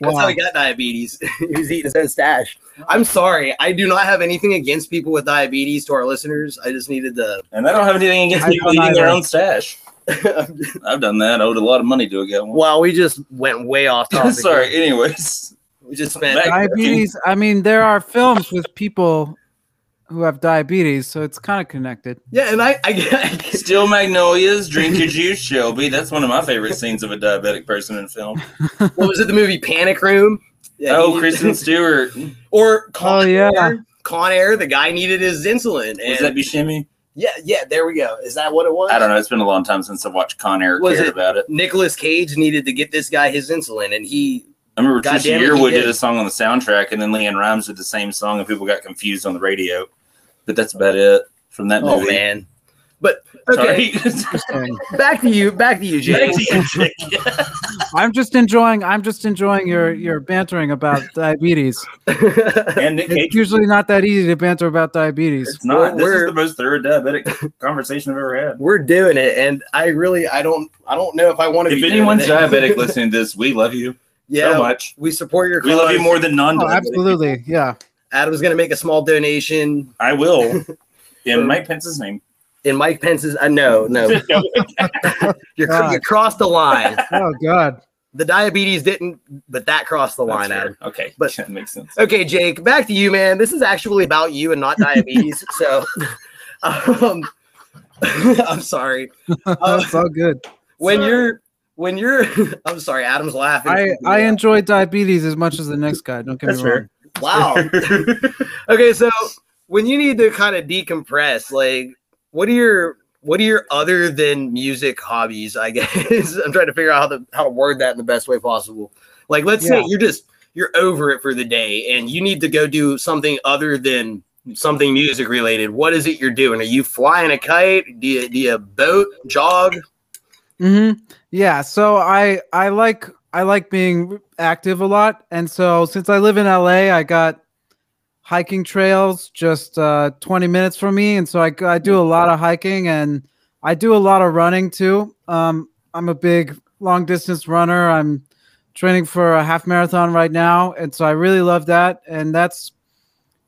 That's how he got diabetes. he was eating his own stash. I'm sorry. I do not have anything against people with diabetes. To our listeners, I just needed to. And I don't have anything against I people don't eating their own stash. I've done that. I owed a lot of money to a guy. once. wow, we just went way off topic. Sorry. Anyways, we just spent. Diabetes. I mean, there are films with people who have diabetes, so it's kind of connected. Yeah, and I, I, Steel Magnolias, drink your juice, Shelby. That's one of my favorite scenes of a diabetic person in film. what was it? The movie Panic Room. Yeah, oh, Kristen Stewart. or oh, Con Oh, yeah. Air. Con Air. The guy needed his insulin. And Was that Buscemi? yeah, yeah. There we go. Is that what it was? I don't know. It's been a long time since I've watched Con Air Was cared it- about it. Nicolas Cage needed to get this guy his insulin, and he. I remember God Trisha damn it, he Yearwood did. did. a song on the soundtrack, and then LeAnn Rimes did the same song, and people got confused on the radio. But that's about it from that Oh movie. man. But okay, back to you. Back to you, Jay. Back to you, Jake. I'm just enjoying. I'm just enjoying your your bantering about diabetes. and Nick It's Cage. usually not that easy to banter about diabetes. It's not. This We're- is the most thorough diabetic conversation I've ever had. We're doing it, and I really, I don't, I don't know if I want to. If be anyone's diabetic listening to this, we love you yeah, so much. we support your. We love you more than Oh, non-diabetic. absolutely. Yeah. Adam's going to make a small donation I will. In Mike Pence's name. in Mike Pence's. Uh, no, no, you're, God. you crossed the line. Oh God. The diabetes didn't, but that crossed the line, That's Adam. Okay, But- that makes sense. Okay, Jake, back to you, man. This is actually about you and not diabetes. so, um, I'm sorry. Uh, That's all good. when Sorry. you're when you're I'm sorry, Adam's laughing. I I enjoy diabetes as much as the next guy. Don't get That's me wrong. Fair. wow. okay, so when you need to kind of decompress, like what are your what are your other than music hobbies? I guess I'm trying to figure out how to how to word that in the best way possible. Like, let's say you're just you're over it for the day and you need to go do something other than something music related. What is it you're doing? Are you flying a kite? Do you do you boat jog? hmm Yeah. So I I like I like being active a lot, and so since I live in LA, I got hiking trails just uh, 20 minutes from me, and so I I do a lot of hiking and I do a lot of running too. Um, I'm a big long distance runner. I'm training for a half marathon right now, and so I really love that. And that's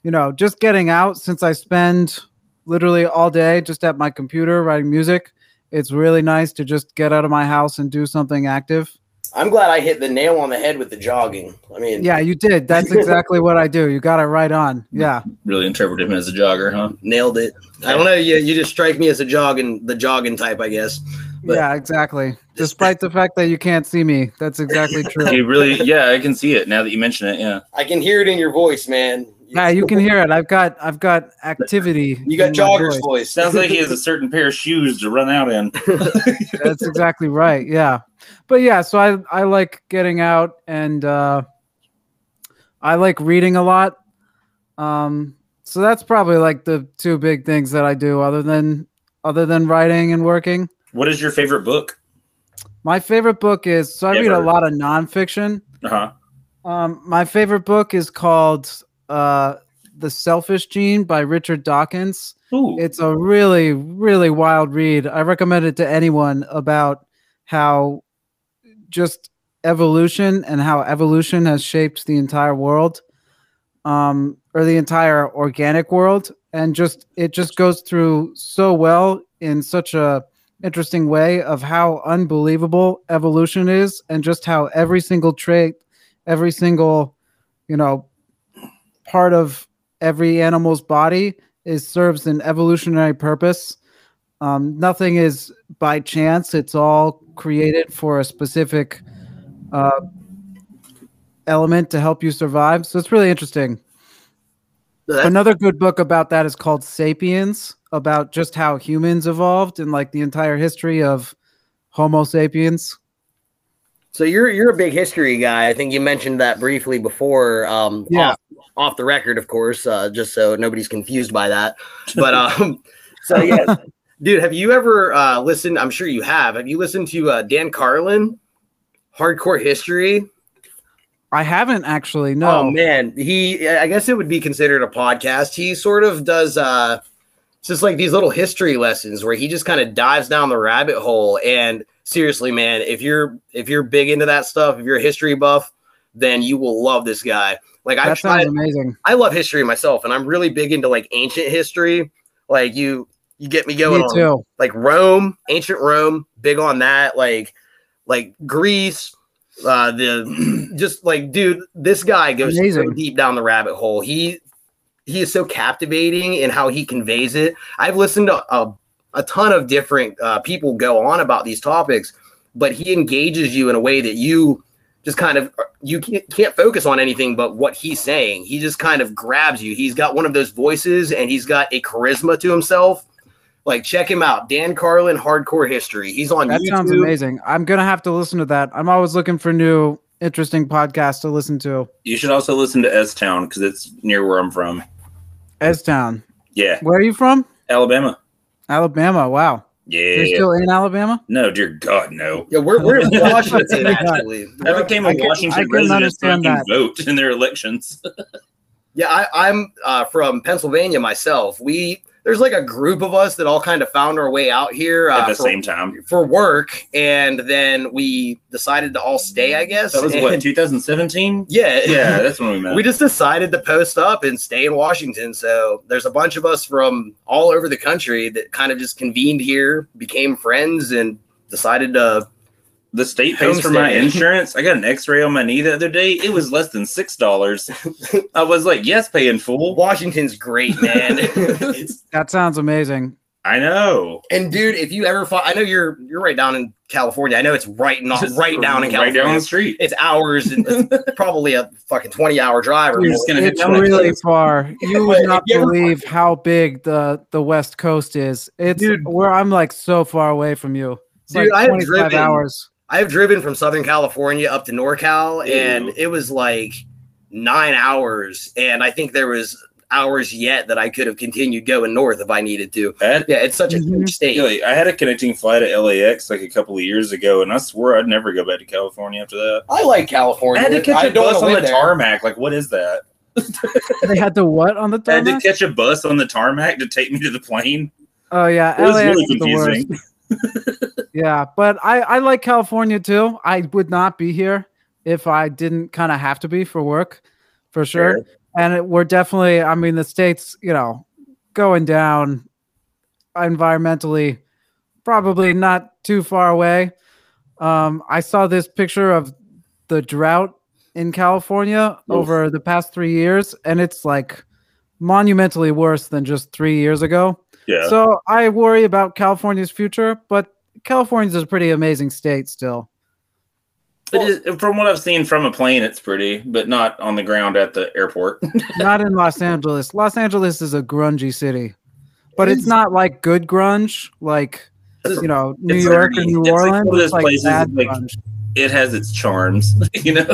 you know just getting out since I spend literally all day just at my computer writing music it's really nice to just get out of my house and do something active. I'm glad I hit the nail on the head with the jogging. I mean, Yeah, you did. That's exactly what I do. You got it right on. Yeah. Really interpret him as a jogger, huh? nailed it. I don't know. You, you just strike me as a jogging, the jogging type, I guess. But- yeah, exactly. Despite the fact that you can't see me, that's exactly true. You really, yeah, I can see it now that you mention it. Yeah. I can hear it in your voice, man. Yeah, you can hear it. I've got I've got activity. You got in my jogger's voice. voice. Sounds like he has a certain pair of shoes to run out in. That's exactly right. Yeah. But yeah, so I I like getting out and uh I like reading a lot. Um so that's probably like the two big things that I do other than other than writing and working. What is your favorite book? My favorite book is so I read a lot of nonfiction. Uh huh. Um, my favorite book is called uh, "The Selfish Gene" by Richard Dawkins. Ooh. It's a really, really wild read. I recommend it to anyone about how just evolution and how evolution has shaped the entire world, um, or the entire organic world, and just it just goes through so well in such a interesting way of how unbelievable evolution is, and just how every single trait, every single, you know, part of every animal's body is serves an evolutionary purpose. Um, nothing is by chance; it's all created for a specific uh, element to help you survive. So it's really interesting. Another good book about that is called *Sapiens*, about just how humans evolved and like the entire history of Homo sapiens. So you're you're a big history guy. I think you mentioned that briefly before. Um, Yeah. Off, the record, of course, uh, just so nobody's confused by that. But um, so yeah, dude, have you ever uh, listened? I'm sure you have. Have you listened to uh, Dan Carlin, Hardcore History? I haven't actually. No. Oh man, he I guess it would be considered a podcast. He sort of does uh it's just like these little history lessons where he just kind of dives down the rabbit hole and seriously man, if you're if you're big into that stuff, if you're a history buff, then you will love this guy. Like I that tried sounds amazing. I love history myself and I'm really big into like ancient history. Like you you get me going Me on too. like Rome, ancient Rome, big on that. Like, like Greece, uh, the just like, dude, this guy goes so deep down the rabbit hole. He he is so captivating in how he conveys it. I've listened to a, a ton of different uh, people go on about these topics, but he engages you in a way that you just kind of you can't, can't focus on anything but what he's saying. He just kind of grabs you. He's got one of those voices and he's got a charisma to himself. Like check him out, Dan Carlin, Hardcore History. He's on That YouTube. sounds amazing. I'm gonna have to listen to that. I'm always looking for new interesting podcasts to listen to. You should also listen to S Town because it's near where I'm from. S Town. Yeah, Where are you from? Alabama. Alabama. Wow. Yeah, you're still in Alabama? No, dear God, no. Yeah, we're, we're in Washington actually. I became a I can- I Washington can resident so I understand can that. vote in their elections. Yeah, I, I'm uh, from Pennsylvania myself. We there's like a group of us that all kind of found our way out here uh, At the for, same time. for work, and then we decided to all stay. I guess That was what, 2017? Yeah, Yeah, that's when we met. we just decided to post up and stay in Washington. So there's a bunch of us from all over the country that kind of just convened here, became friends, and decided to. The state pays for my insurance. I got an X-ray on my knee the other day. It was less than six dollars. I was like, "Yes, paying full." Washington's great, man. That sounds amazing. I know. and dude, if you ever find, I know you're you're right down in California. I know it's right not Just right down in right California. down the street. It's hours and it's probably a fucking 20 hour drive. Or You're more. just gonna hit It's really coast. far. You would not you ever- believe how big the the West Coast is. It's Dude. where I'm like so far away from you. It's Dude, I like have 25 driven- hours. I've driven from Southern California up to NorCal, Ew. and it was like nine hours. And I think there was hours yet that I could have continued going north if I needed to. I had, Yeah, it's such a Mhm. huge state. really, I had a connecting flight at LAX like a couple of years ago, and I swore I'd never go back to California after that. I like California. I had to catch I a don't bus on the there. tarmac. Like, what is that? They had to what on the tarmac? I had to catch a bus on the tarmac to take me to the plane. Oh yeah, It was LAX really is the worst. confusing. Yeah, but I I like California too. I would not be here if I didn't kind of have to be for work, for sure. And it, we're definitely. I mean, the states, you know, going down environmentally probably not too far away. Um, I saw this picture of the drought in California Oof. over the past three years, and it's like monumentally worse than just three years ago. Yeah. So I worry about California's future, but California's a pretty amazing state still. It is, from what I've seen from a plane, it's pretty, but not on the ground at the airport. Not in Los Angeles. Los Angeles is a grungy city, but it's not like good grunge, like you know New York like- or New it's like Orleans. one of those It's like places bad like- grunge. it has its charms, you know.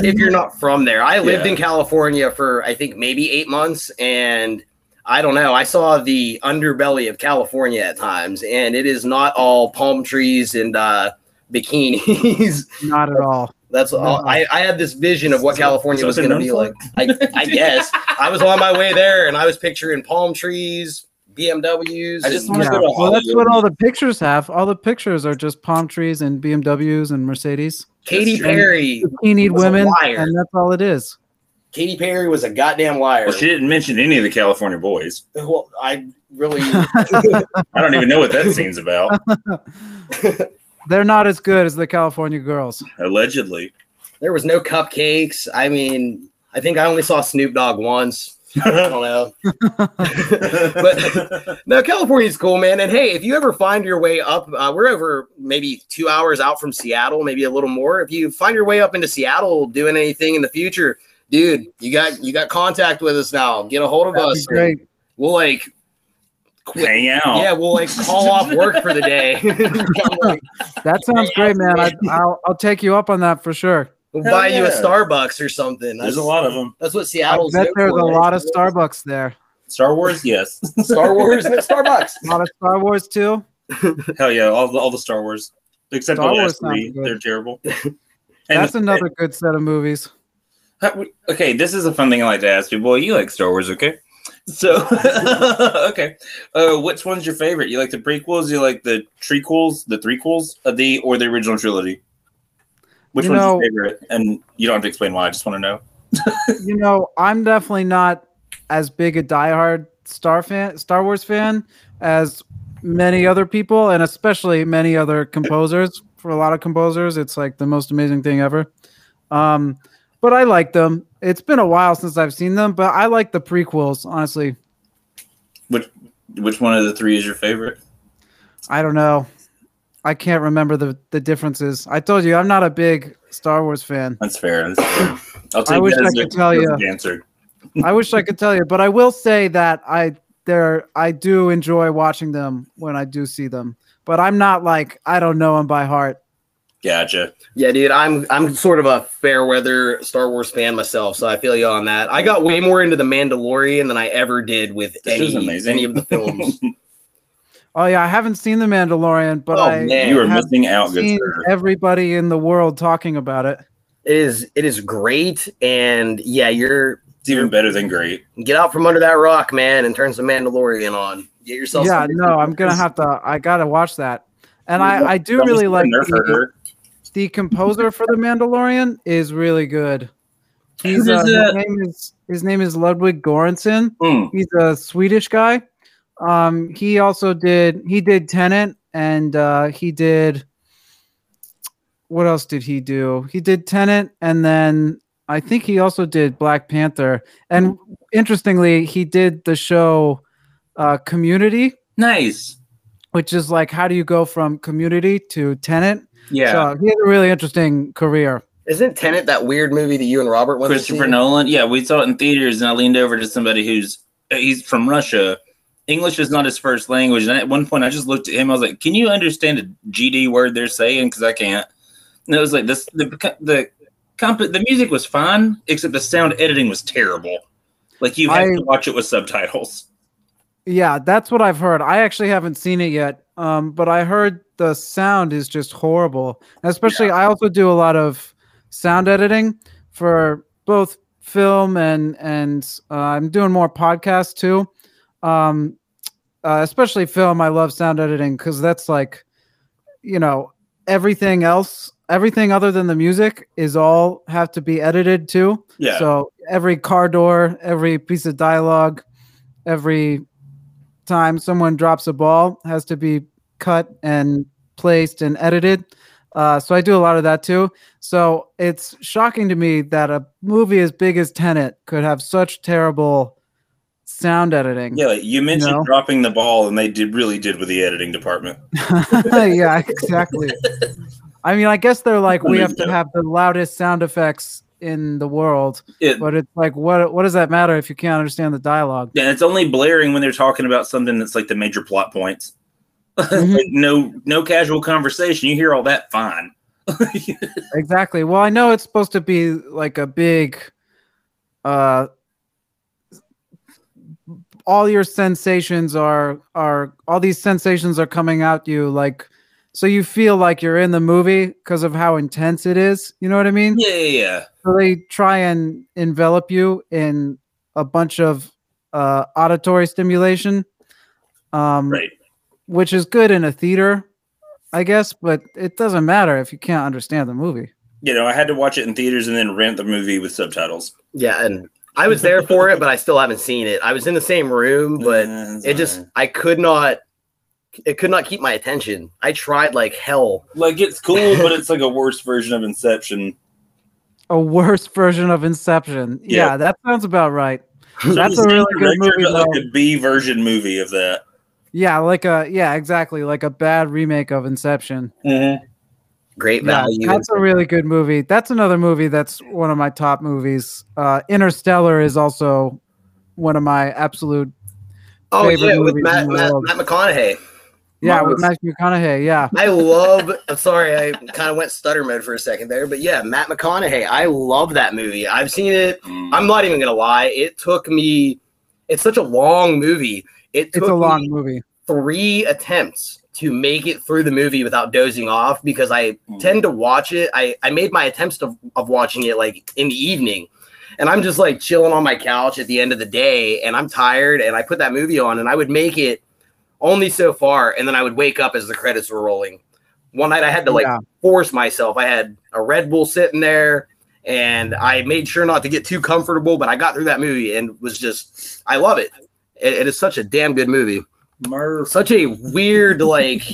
if you're not from there. I lived Yeah. in California for I think maybe eight months, and I don't know. I saw the underbelly of California at times, and it is not all palm trees and uh, bikinis. Not at all. That's all. I, I had this vision of what California so was going to be like. I, I guess I was on my way there, and I was picturing palm trees, BMWs. I just and- wanna Yeah. go to Well, that's what all the pictures have. All the pictures are just palm trees and BMWs and Mercedes. Katy Perry. Bikini women, and that's all it is. Katy Perry was a goddamn liar. Well, she didn't mention any of the California boys. Well, I really. I don't even know what that scene's about. They're not as good as the California girls. Allegedly. There was no cupcakes. I mean, I think I only saw Snoop Dogg once. I don't know. but no, California's cool, man. And hey, if you ever find your way up, uh, we're over maybe two hours out from Seattle, maybe a little more. If you find your way up into Seattle doing anything in the future, dude, you got you got contact with us now. Get a hold of That'd be us. great. We'll like, quit. Hang out. yeah, we'll like call off work for the day. That sounds great, man. I, I'll I'll take you up on that for sure. we'll Hell buy you a. Starbucks or something. There's That's, a lot of them. that's what I bet known there's a for. lot of Starbucks there. Star Wars, yes. Star Wars, and Starbucks. A lot of Star Wars too. Hell yeah, all the, all the Star Wars, except Star the Wars last three. They're terrible. And That's the- another good set of movies. How- Okay, this is a fun thing I like to ask people. You like Star Wars, okay? So, okay, uh, which one's your favorite? You like the prequels? You like the trequels, the threequels, of the or the original trilogy? Which You one's know- your favorite? And you don't have to explain why. I just want to know. you know, I'm definitely not as big a diehard Star fan, Star Wars fan as many other people, and especially many other composers. For a lot of composers, it's like the most amazing thing ever. Um, but I like them. It's been a while since I've seen them, but I like the prequels. Honestly, Which which one of the three is your favorite? I don't know. I can't remember the the differences. I told you I'm not a big Star Wars fan. That's fair. That's fair. I'll take I wish I could tell you. perfect answer. I wish I could tell you, but I will say that I there I do enjoy watching them when I do see them. But I'm not like I don't know them by heart. Gotcha. Yeah, dude, I'm I'm sort of a fair weather Star Wars fan myself, so I feel you on that. I got way more into the Mandalorian than I ever did with This any, any of the films. Oh yeah, I haven't seen the Mandalorian, but Oh, I man. you are have missing out, good seen sir. everybody in the world talking about it. it is it is great, and yeah, you're It's even better than great. get out from under that rock, man, and turn some Mandalorian on. Get yourself. yeah, some- no, I'm gonna have to. I gotta watch that. And I I do really like nerf the, her. The composer for the Mandalorian is really good. He's uh, his name is his name is Ludwig Göransson. Hmm. He's a Swedish guy. Um, he also did he did Tenet and uh, he did what else did he do? He did Tenet and then I think he also did Black Panther. And interestingly, he did the show uh, Community, Nice. which is like how do you go from Community to Tenet? Yeah. So he had a really interesting career. Isn't Tenet that weird movie that you and Robert went Christopher to see? Nolan. Yeah, we saw it in theaters, and I leaned over to somebody who's uh, he's from Russia. English is not his first language, and at one point, I just looked at him. I was like, "Can you understand a GD word they're saying?" Because I can't. And it was like this. The the comp- the music was fine, except the sound editing was terrible. Like you have I- to watch it with subtitles. Yeah, that's what I've heard. I actually haven't seen it yet, um, but I heard the sound is just horrible. And especially, I also do a lot of sound editing for both film and and uh, I'm doing more podcasts too. Um, uh, especially film, I love sound editing because that's like, you know, everything else, everything other than the music is all have to be edited too. Yeah. So every car door, every piece of dialogue, every time someone drops a ball has to be cut and placed and edited. Uh, so I do a lot of that too. So it's shocking to me that a movie as big as Tenet could have such terrible sound editing. Yeah, you mentioned know? dropping the ball, and they did really did with the editing department. yeah, exactly. I mean, I guess they're like, we have to have the loudest sound effects in the world, It, but it's like, what what does that matter if you can't understand the dialogue? yeah, it's only blaring when they're talking about something that's like the major plot points. Mhm. like no, no casual conversation. You hear all that fine. Exactly. Well, I know it's supposed to be like a big, uh, all your sensations are are all these sensations are coming out you like, so you feel like you're in the movie because of how intense it is. You know what I mean? yeah, yeah, yeah. So they try and envelop you in a bunch of uh, auditory stimulation, um, Right. Which is good in a theater, I guess, but it doesn't matter if you can't understand the movie. You know, I had to watch it in theaters and then rent the movie with subtitles. Yeah, and I was there for it, but I still haven't seen it. I was in the same room, but Uh, it just I could not it could not keep my attention. I tried like hell. like it's cool, but it's like a worse version of Inception. A worse version of Inception. Yeah, Yeah. that sounds about right. So That's a really good movie, but like a B version movie of that. Yeah, like a yeah, exactly, like a bad remake of Inception. Great Yeah, value. that's a really good movie. That's another movie that's one of my top movies. Uh, Interstellar is also one of my absolute oh favorite yeah, with Matt, Matt. Matt McConaughey. yeah with. Matthew McConaughey. Yeah, I love. I'm sorry, I kind of went stutter mode for a second there, but yeah, Matt McConaughey. I love that movie. I've seen it. I'm not even gonna lie. It took me. It's such a long movie. It took it's a long me movie. three attempts to make it through the movie without dozing off because I Mm. tend to watch it. I, I made my attempts of, of watching it like in the evening. And I'm just like chilling on my couch at the end of the day and I'm tired and I put that movie on and I would make it only so far and then I would wake up as the credits were rolling. One night I had to like Yeah. force myself. I had a Red Bull sitting there and I made sure not to get too comfortable, but I got through that movie and was just I love it. It, it is such a damn good movie Murph. such a weird like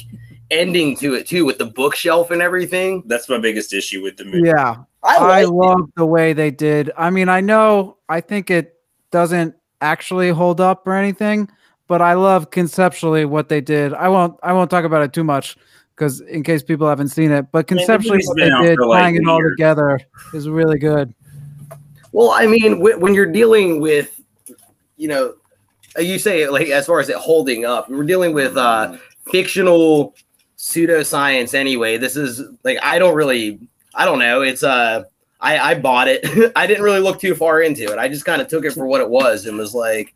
ending to it too with the bookshelf and everything. That's my biggest issue with the movie. Yeah, I, I love the way they did. I mean, I know I think it doesn't actually hold up or anything, but I love conceptually what they did. I won't I won't talk about it too much because in case people haven't seen it, but conceptually movie's what they did, for, like, tying it all together is really good. well, I mean, when you're dealing with, you know, you say like as far as it holding up, we're dealing with uh fictional pseudoscience anyway. This is like I don't really, I don't know. It's uh, I I bought it. I didn't really look too far into it. I just kind of took it for what it was and was like,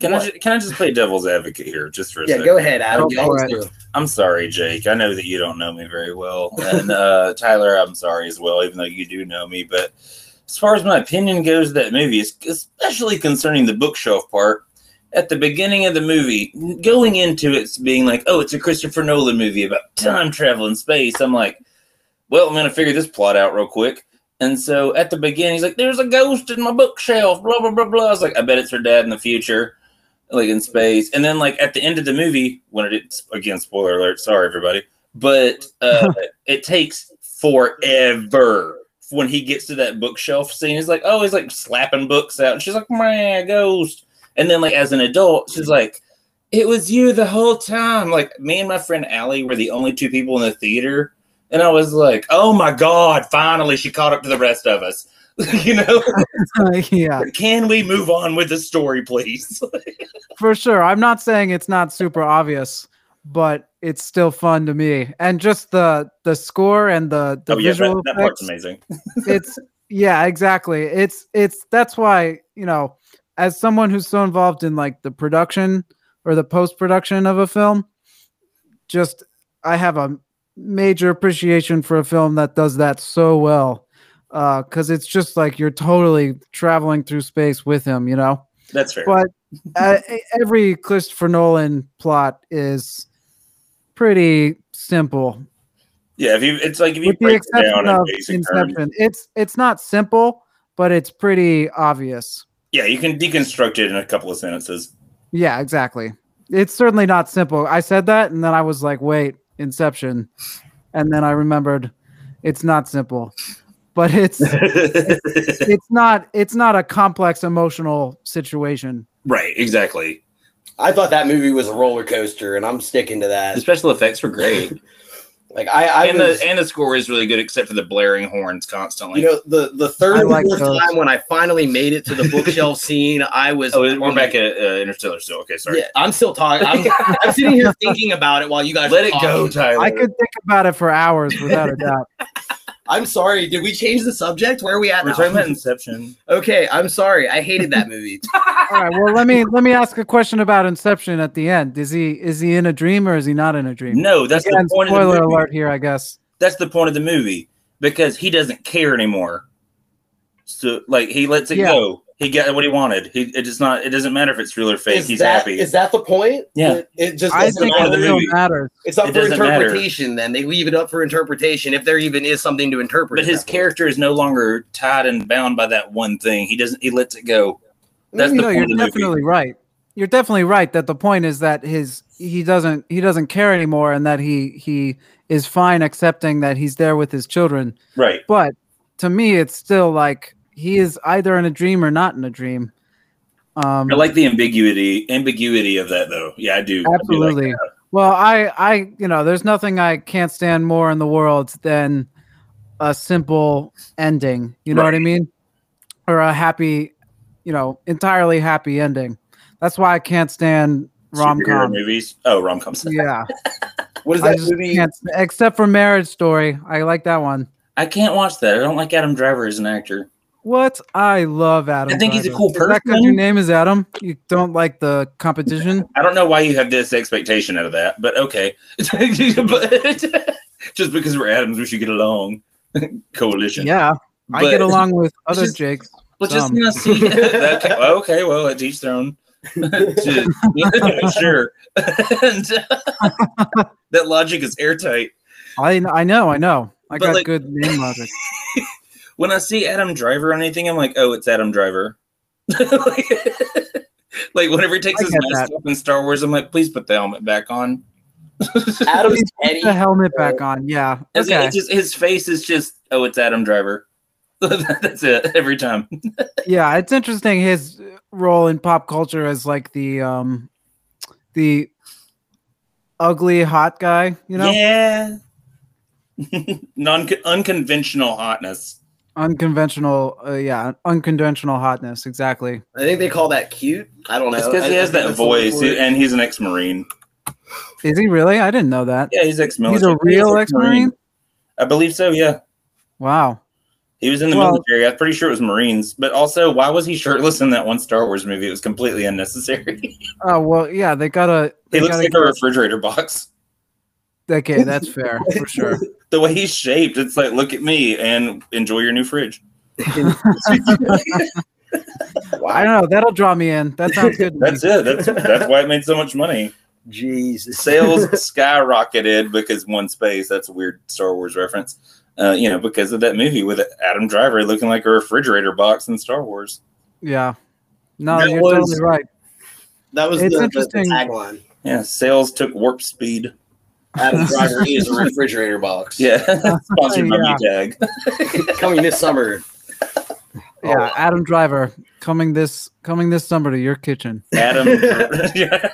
Can I What? ju- can I just play devil's advocate here just for a yeah, second? go ahead, Adam. Go You for always it. do. I'm sorry, Jake. I know that you don't know me very well, and uh, Tyler, I'm sorry as well, even though you do know me. But as far as my opinion goes, that movie, es- especially concerning the bookshelf part, at the beginning of the movie, going into it being like, "Oh, it's a Christopher Nolan movie about time travel in space," I'm like, "Well, I'm gonna figure this plot out real quick." And so at the beginning, he's like, "There's a ghost in my bookshelf." Blah blah blah blah. I was like, "I bet it's her dad in the future." like in space. And then like at the end of the movie, when it again spoiler alert, sorry everybody, but uh it takes forever when he gets to that bookshelf scene. He's like, oh, he's like slapping books out, and she's like, my ghost. And then like as an adult, she's like, it was you the whole time. Like me and my friend Allie were the only two people in the theater. And I was like, oh my God, finally she caught up to the rest of us. you know, yeah, can we move on with the story, please? for sure. I'm not saying it's not super obvious, but it's still fun to me. And just the the score and the the oh yeah, visual that, that part's amazing. it's yeah exactly it's it's that's why you know as someone who's so involved in like the production or the post production of a film just i have a major appreciation for a film that does that so well uh because it's just like you're totally traveling through space with him you know That's fair. but uh, every christopher nolan plot is pretty simple yeah, if you, it's like if you with break it down in basic terms, Inception. It's it's not simple, but it's pretty obvious. Yeah, you can deconstruct it in a couple of sentences. Yeah, exactly. it's certainly not simple. I said that, and then I was like, "Wait, Inception," and then I remembered it's not simple, but it's it's not it's not a complex emotional situation. right, exactly. I thought that movie was a roller coaster, and I'm sticking to that. The that. special effects were great, Like I, I and was, the and the score is really good, except for the blaring horns constantly. you know, the the third like fourth those. time when I finally made it to the bookshelf scene, I was. oh, we're back at uh, Interstellar still. Okay, sorry. Yeah, I'm still talking. I'm, I'm sitting here thinking about it while you guys Let are it go. Tyler. I could think about it for hours without a doubt. I'm sorry. Did we change the subject? Where are we at We're now? talking about Inception. okay, I'm sorry. I hated that movie. All right, well let me let me ask a question about Inception at the end. Is he is he in a dream or is he not in a dream? No, that's Again, the point of the spoiler movie. alert here, I guess. That's the point of the movie because he doesn't care anymore. So, like, he lets it Yeah. go. He got what he wanted. He it does not. It doesn't matter if it's real or fake. is He's that, happy. Is that the point? Yeah. It, it just I doesn't think matter it the matter. matters. It's up It for doesn't matter. interpretation. Then they leave it up for interpretation if there even is something to interpret. but his at that point. character is no longer tied and bound by that one thing. He doesn't. He lets it go. That's the no, point you're of the movie. definitely right. You're definitely right that the point is that his he doesn't he doesn't care anymore and that he he is fine accepting that he's there with his children. Right. But to me it's still like he is either in a dream or not in a dream. Um I like the ambiguity ambiguity of that though. Yeah, I do. I do like absolutely. well, I I you know, there's nothing I can't stand more in the world than a simple ending. You know what I mean? Or a happy, you know, entirely happy ending. That's why I can't stand rom com. movies. Oh, rom coms. Yeah, What is that movie? Except for Marriage Story, I like that one. I can't watch that. I don't like Adam Driver as an actor. What I love Adam. I think he's a cool that person. your name is Adam? You don't like the competition? I don't know why you have this expectation out of that, but okay. But- just because we're Adams, we should get along. Coalition. Yeah, I get along with other just- Jakes. Well, just Some. not see. okay, well, okay, well, at each their own. sure. And, that logic is airtight. I I know, I know. I But, got like- good name logic. When I see Adam Driver on anything, I'm like, oh, it's Adam Driver. like, like whenever he takes I his get mask that. off in Star Wars, I'm like, please put the helmet back on. Adam's Put Eddie. the helmet back on. Yeah. Okay. it's just his face is just, oh, it's Adam Driver. That's it every time. yeah, it's interesting his role in pop culture as like the um the ugly hot guy, you know? Yeah. Non unconventional hotness. Unconventional uh, yeah, unconventional hotness, exactly. I think they call that cute. I don't know. It's because he I- I has that that's the word voice, for it. and he's an ex-marine. Is he really? I didn't know that. Yeah, he's ex-military. He's a real He's ex-marine? I believe so. Yeah, Wow. he was in the Well- military. I'm pretty sure it was Marines. But also, why was he shirtless in that one Star Wars movie? It was completely unnecessary. Oh well, yeah, they gotta. he looks gotta like a refrigerator box. okay, that's fair for sure. The way he's shaped, it's like, look at me and enjoy your new fridge. I don't know. That'll draw me in. That sounds good. to me. That's it. That's that's why it made so much money. Jesus. Sales skyrocketed because one space. That's a weird Star Wars reference. Uh, you know, because of that movie with Adam Driver looking like a refrigerator box in Star Wars. Yeah. No, That you're was- totally right. That was It's the, the, the interesting. tagline. Yeah, sales took warp speed. Adam Driver is a refrigerator box. Yeah, sponsored by Yeah. tag. Coming this summer. Yeah, Adam Driver coming this coming this summer to your kitchen. Adam. yeah.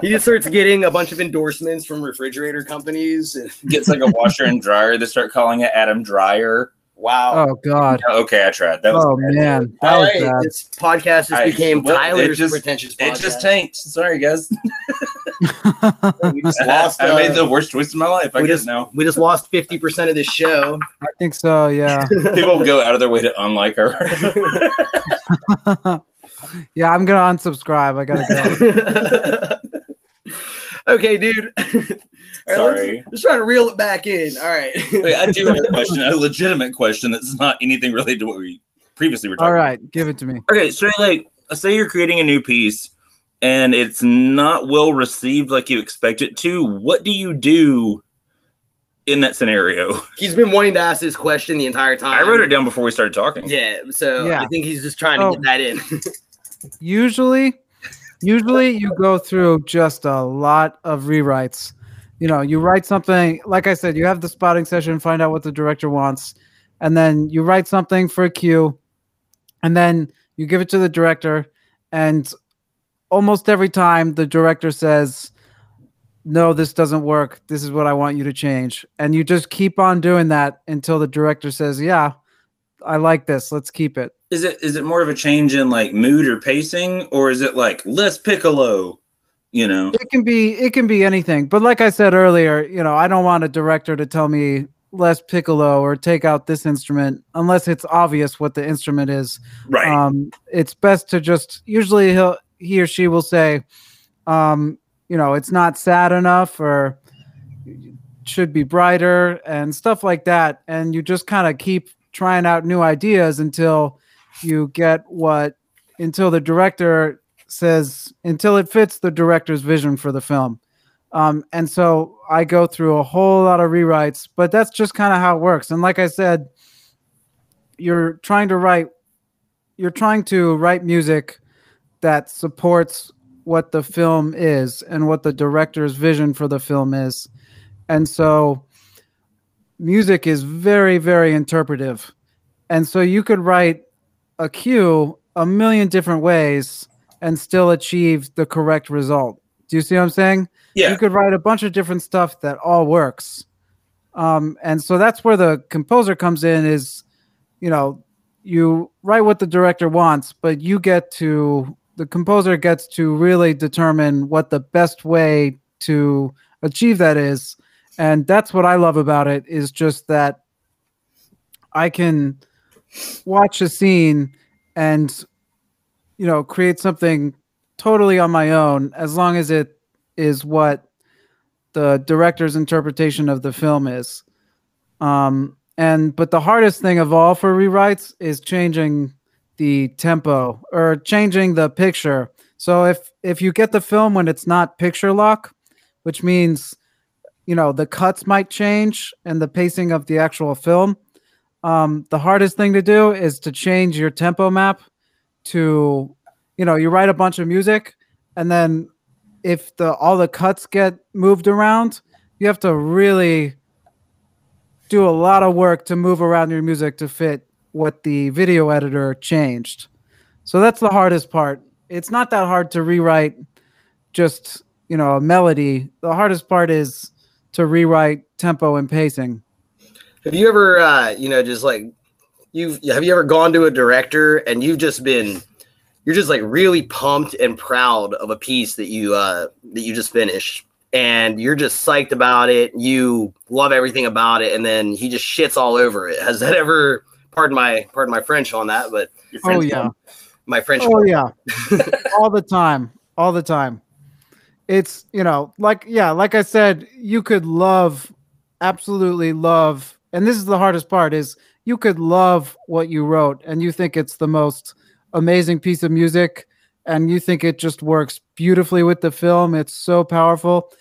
He just starts getting a bunch of endorsements from refrigerator companies. and- Gets like a washer and dryer. They start calling it Adam Dryer. Wow. Oh God. Okay, I tried. That was Oh bad. man, that All was right, bad. this podcast just I- became well, Tyler's just- pretentious Podcast. It just tanked. Sorry, guys. We just lost. I uh, made the worst choice of my life. I we guess just- now. we just lost fifty percent of this show. I think so. Yeah. People go out of their way to unlike her. yeah, I'm gonna unsubscribe. I gotta go. okay, dude. All right, let's- Sorry. Let's try to reel it back in. All right. Wait, I do have a question, a legitimate question that's not anything related to what we previously were talking All right, about. give it to me. Okay, so like, say you're creating a new piece and it's not well received like you expect it to. What do you do in that scenario? He's been wanting to ask this question the entire time. I wrote it down before we started talking. Yeah, so Yeah. I think he's just trying to Oh. get that in. Usually, Usually, you go through just a lot of rewrites. You know, you write something, like I said, you have the spotting session, find out what the director wants, and then you write something for a cue, and then you give it to the director, and almost every time the director says, no, this doesn't work. This is what I want you to change. And you just keep on doing that until the director says, yeah, I like this. Let's keep it. Is it is it more of a change in like mood or pacing, or is it like less piccolo? You know, it can be it can be anything. But like I said earlier, you know, I don't want a director to tell me less piccolo or take out this instrument unless it's obvious what the instrument is. right? Um, it's best to just usually he'll he or she will say, um, you know, it's not sad enough or should be brighter and stuff like that. And you just kind of keep trying out new ideas until you get what until the director says until it fits the director's vision for the film. Um, and so I go through a whole lot of rewrites, but that's just kind of how it works. And like I said, you're trying to write, you're trying to write music that supports what the film is and what the director's vision for the film is. And so music is very, very interpretive. And so you could write a cue a million different ways and still achieve the correct result. Do you see what I'm saying? yeah, You could write a bunch of different stuff that all works. Um, and so that's where the composer comes in is, you know, you write what the director wants, but you get to, the composer gets to really determine what the best way to achieve that is. And that's what I love about it is just that I can watch a scene and, you know, create something totally on my own as long as it is what the director's interpretation of the film is. Um, and but the hardest thing of all for rewrites is changing the tempo or changing the picture. So if if you get the film when it's not picture lock, which means you know the cuts might change and the pacing of the actual film. Um, the hardest thing to do is to change your tempo map to you know you write a bunch of music and then if the all the cuts get moved around you have to really do a lot of work to move around your music to fit what the video editor changed so that's the hardest part it's not that hard to rewrite just you know a melody the hardest part is to rewrite tempo and pacing Have you ever, uh, you know, just like you've have you ever gone to a director and you've just been, you're just like really pumped and proud of a piece that you uh, that you just finished, and you're just psyched about it. You love everything about it, and then he just shits all over it. Has that ever? Pardon my pardon my French on that, but oh yeah my French. Oh yeah, all the time, all the time. It's you know, like yeah, like I said, you could love, absolutely love, and this is the hardest part: is you could love what you wrote, and you think it's the most amazing piece of music, and you think it just works beautifully with the film. It's so powerful,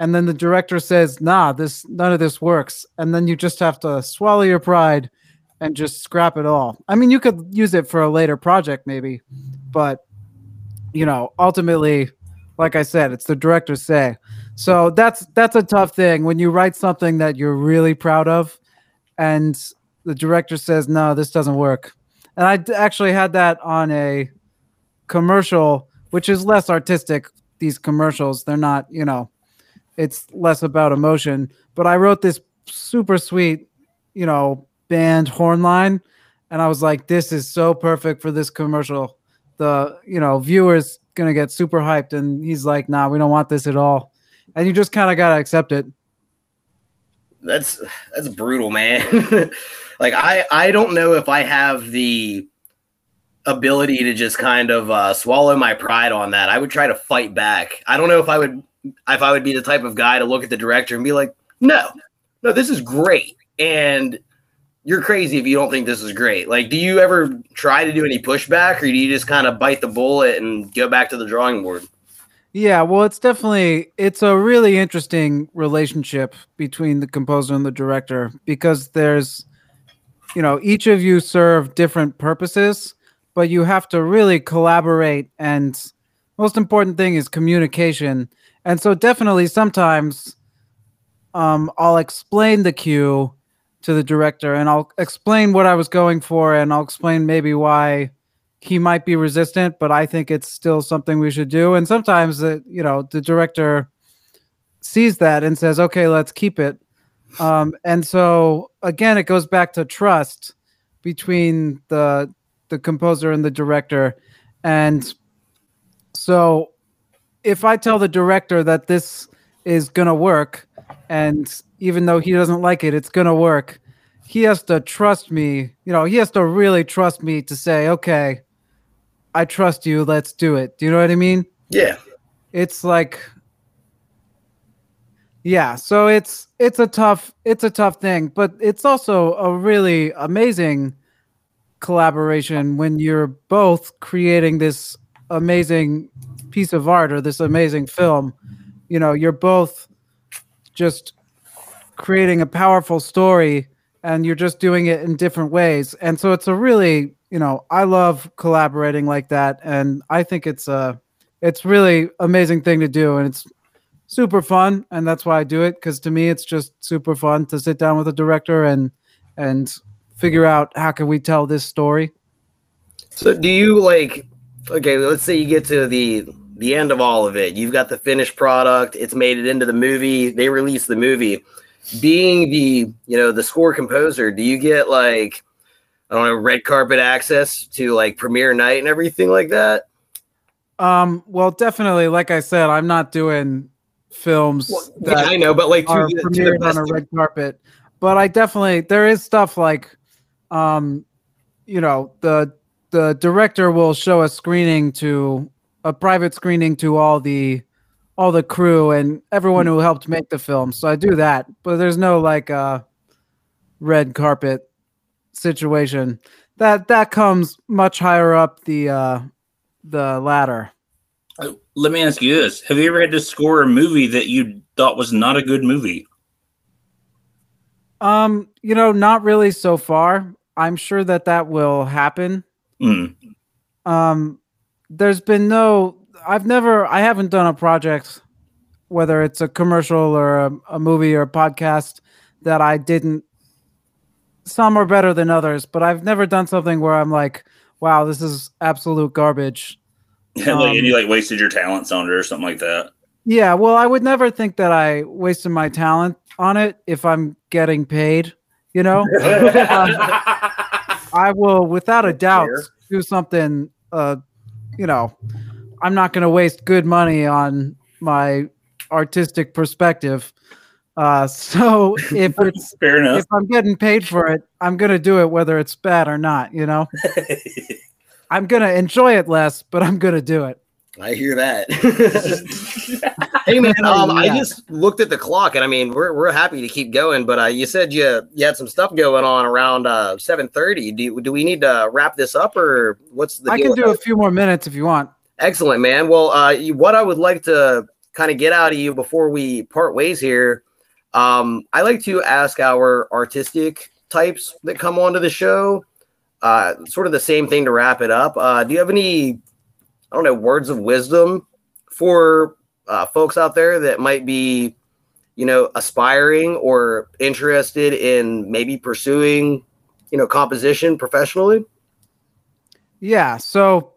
and then the director says, "Nah, this none of this works," and then you just have to swallow your pride and just scrap it all. I mean, you could use it for a later project, maybe, but you know, ultimately, like I said, it's the director's say. So that's that's a tough thing when you write something that you're really proud of, and the director says, "No, this doesn't work." And I actually had that on a commercial, which is less artistic. These commercials, they're not, you know, it's less about emotion. But I wrote this super sweet, you know, band horn line, and I was like, "This is so perfect for this commercial." The you know viewers gonna get super hyped, and he's like, "Nah, we don't want this at all," and you just kind of gotta accept it. that's that's brutal, man. like I I don't know if I have the ability to just kind of uh, swallow my pride on that. I would try to fight back. I don't know if I would if I would be the type of guy to look at the director and be like, "No, no, this is great," and you're crazy if you don't think this is great. Like, do you ever try to do any pushback, or do you just kind of bite the bullet and go back to the drawing board? Yeah, well, it's definitely it's a really interesting relationship between the composer and the director because there's you know, each of you serve different purposes, but you have to really collaborate and most important thing is communication. And so definitely sometimes um, I'll explain the cue to the director and I'll explain what I was going for and I'll explain maybe why he might be resistant, but I think it's still something we should do. And sometimes the you know the director sees that and says, "Okay, let's keep it." Um, and so again, it goes back to trust between the the composer and the director. And so if I tell the director that this is gonna work, and even though he doesn't like it, it's gonna work. He has to trust me. You know, he has to really trust me to say, "Okay, I trust you. Let's do it." Do you know what I mean? Yeah. It's like yeah, so it's it's a tough it's a tough thing, but it's also a really amazing collaboration when you're both creating this amazing piece of art or this amazing film. You know, you're both just creating a powerful story and you're just doing it in different ways. And so it's a really, you know, I love collaborating like that and I think it's a it's really amazing thing to do and it's super fun and that's why I do it cuz to me it's just super fun to sit down with a director and and figure out how can we tell this story. So do you like okay, let's say you get to the the end of all of it. You've got the finished product, it's made it into the movie, they release the movie. Being the, you know, the score composer, do you get like I don't know, red carpet access to like premiere night and everything like that? Um, well, definitely, like I said, I'm not doing films Well, that yeah, I know, but like to, are the premiered on a red carpet. But I definitely there is stuff like, um, you know, the the director will show a screening to a private screening to all the all the crew and everyone who helped make the film. So I do that, but there's no like uh red carpet situation. That that comes much higher up the uh the ladder. Uh, Let me ask you this: Have you ever had to score a movie that you thought was not a good movie? Um, you know, not really so far. I'm sure that that will happen. Mm. Um, there's been no. I've never. I haven't done a project, whether it's a commercial or a, a movie or a podcast, that I didn't. Some are better than others, but I've never done something where I'm like, "Wow, this is absolute garbage." like, Um, and you like wasted your talents on it or something like that. Yeah, well, I would never think that I wasted my talent on it if I'm getting paid. You know, I will, without a doubt, do something. Uh, you know, I'm not going to waste good money on my artistic perspective. Uh, so if it's Fair enough. if I'm getting paid for it, I'm going to do it whether it's bad or not. You know, I'm going to enjoy it less, but I'm going to do it. I hear that. hey man, um, I just looked at the clock, and I mean, we're we're happy to keep going, but uh, you said you you had some stuff going on around uh seven thirty. Do do we need to wrap this up, or what's the? I deal can with do a few more minutes if you want. Excellent, man. Well, uh, what I would like to kind of get out of you before we part ways here, um, I like to ask our artistic types that come onto the show, uh, sort of the same thing to wrap it up. Uh, do you have any, I don't know, words of wisdom for uh, folks out there that might be, you know, aspiring or interested in maybe pursuing, you know, composition professionally? Yeah. So,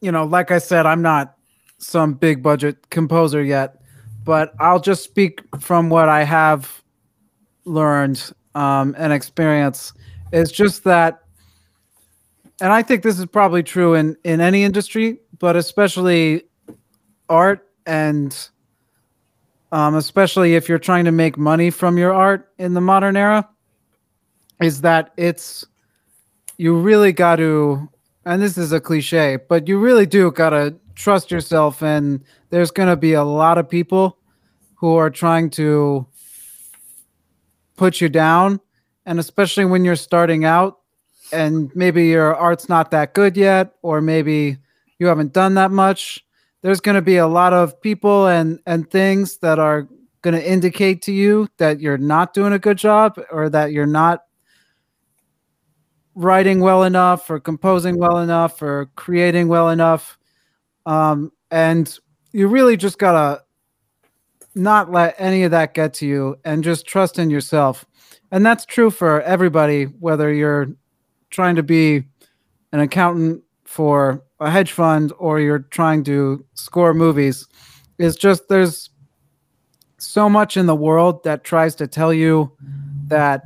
you know, like I said, I'm not some big budget composer yet, but I'll just speak from what I have learned um, and experience. It's just that, and I think this is probably true in in any industry, but especially art and um, especially if you're trying to make money from your art in the modern era, is that it's you really got to and this is a cliche but you really do got to trust yourself and there's to be a lot of people who are trying to put you down and especially when you're starting out and maybe your art's not that good yet or maybe you haven't done that much. There's to be a lot of people and and things that are going to indicate to you that you're not doing a good job or that you're not writing well enough or composing well enough or creating well enough Um, and you really just gotta not let any of that get to you and just trust in yourself. And that's true for everybody, whether you're trying to be an accountant for a hedge fund or you're trying to score movies. Is just there's so much in the world that tries to tell you that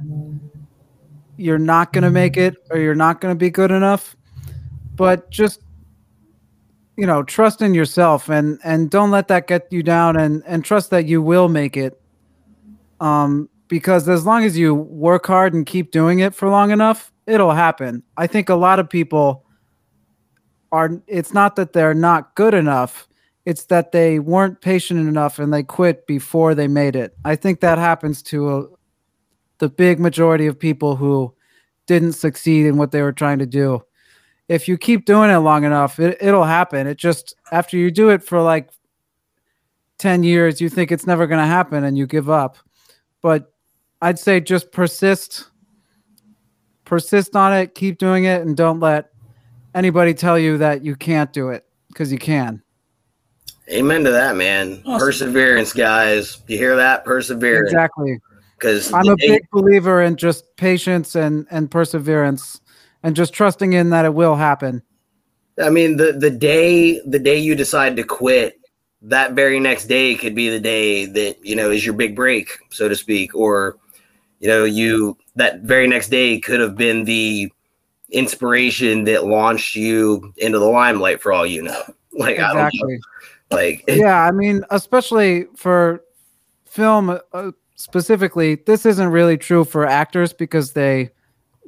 you're not going to make it or you're not going to be good enough. But just you know trust in yourself and and don't let that get you down and and trust that you will make it. Um because as long as you work hard and keep doing it for long enough it'll happen. I think a lot of people are it's not that they're not good enough it's that they weren't patient enough and they quit before they made it. I think that happens to a, the big majority of people who didn't succeed in what they were trying to do if you keep doing it long enough, it, it'll happen. It just after you do it for like 10 years, you think it's never going to happen and you give up. But I'd say just persist, persist on it, keep doing it, and don't let anybody tell you that you can't do it because you can. Amen to that, man. Awesome. Perseverance, guys. You hear that? Perseverance. Exactly. Because I'm a big believer in just patience and and perseverance and just trusting in that it will happen. I mean, the the day the day you decide to quit, that very next day could be the day that you know is your big break, so to speak, or you know you that very next day could have been the inspiration that launched you into the limelight for all you know. Like exactly. Know. Like yeah, I mean, especially for film uh, specifically, this isn't really true for actors because they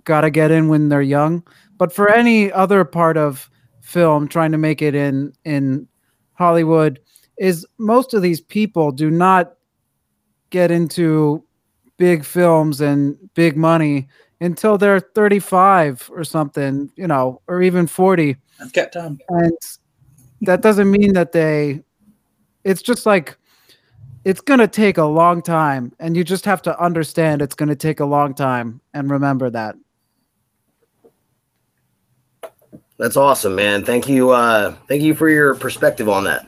got to get in when they're young. But for any other part of film, trying to make it in in Hollywood, is most of these people do not get into big films and big money until they're 35 or something, you know, or even 40. I've got time. And that doesn't mean that they, it's just like, it's going to take a long time. And you just have to understand it's going to take a long time and remember that. That's awesome, man. Thank you. Uh, thank you for your perspective on that.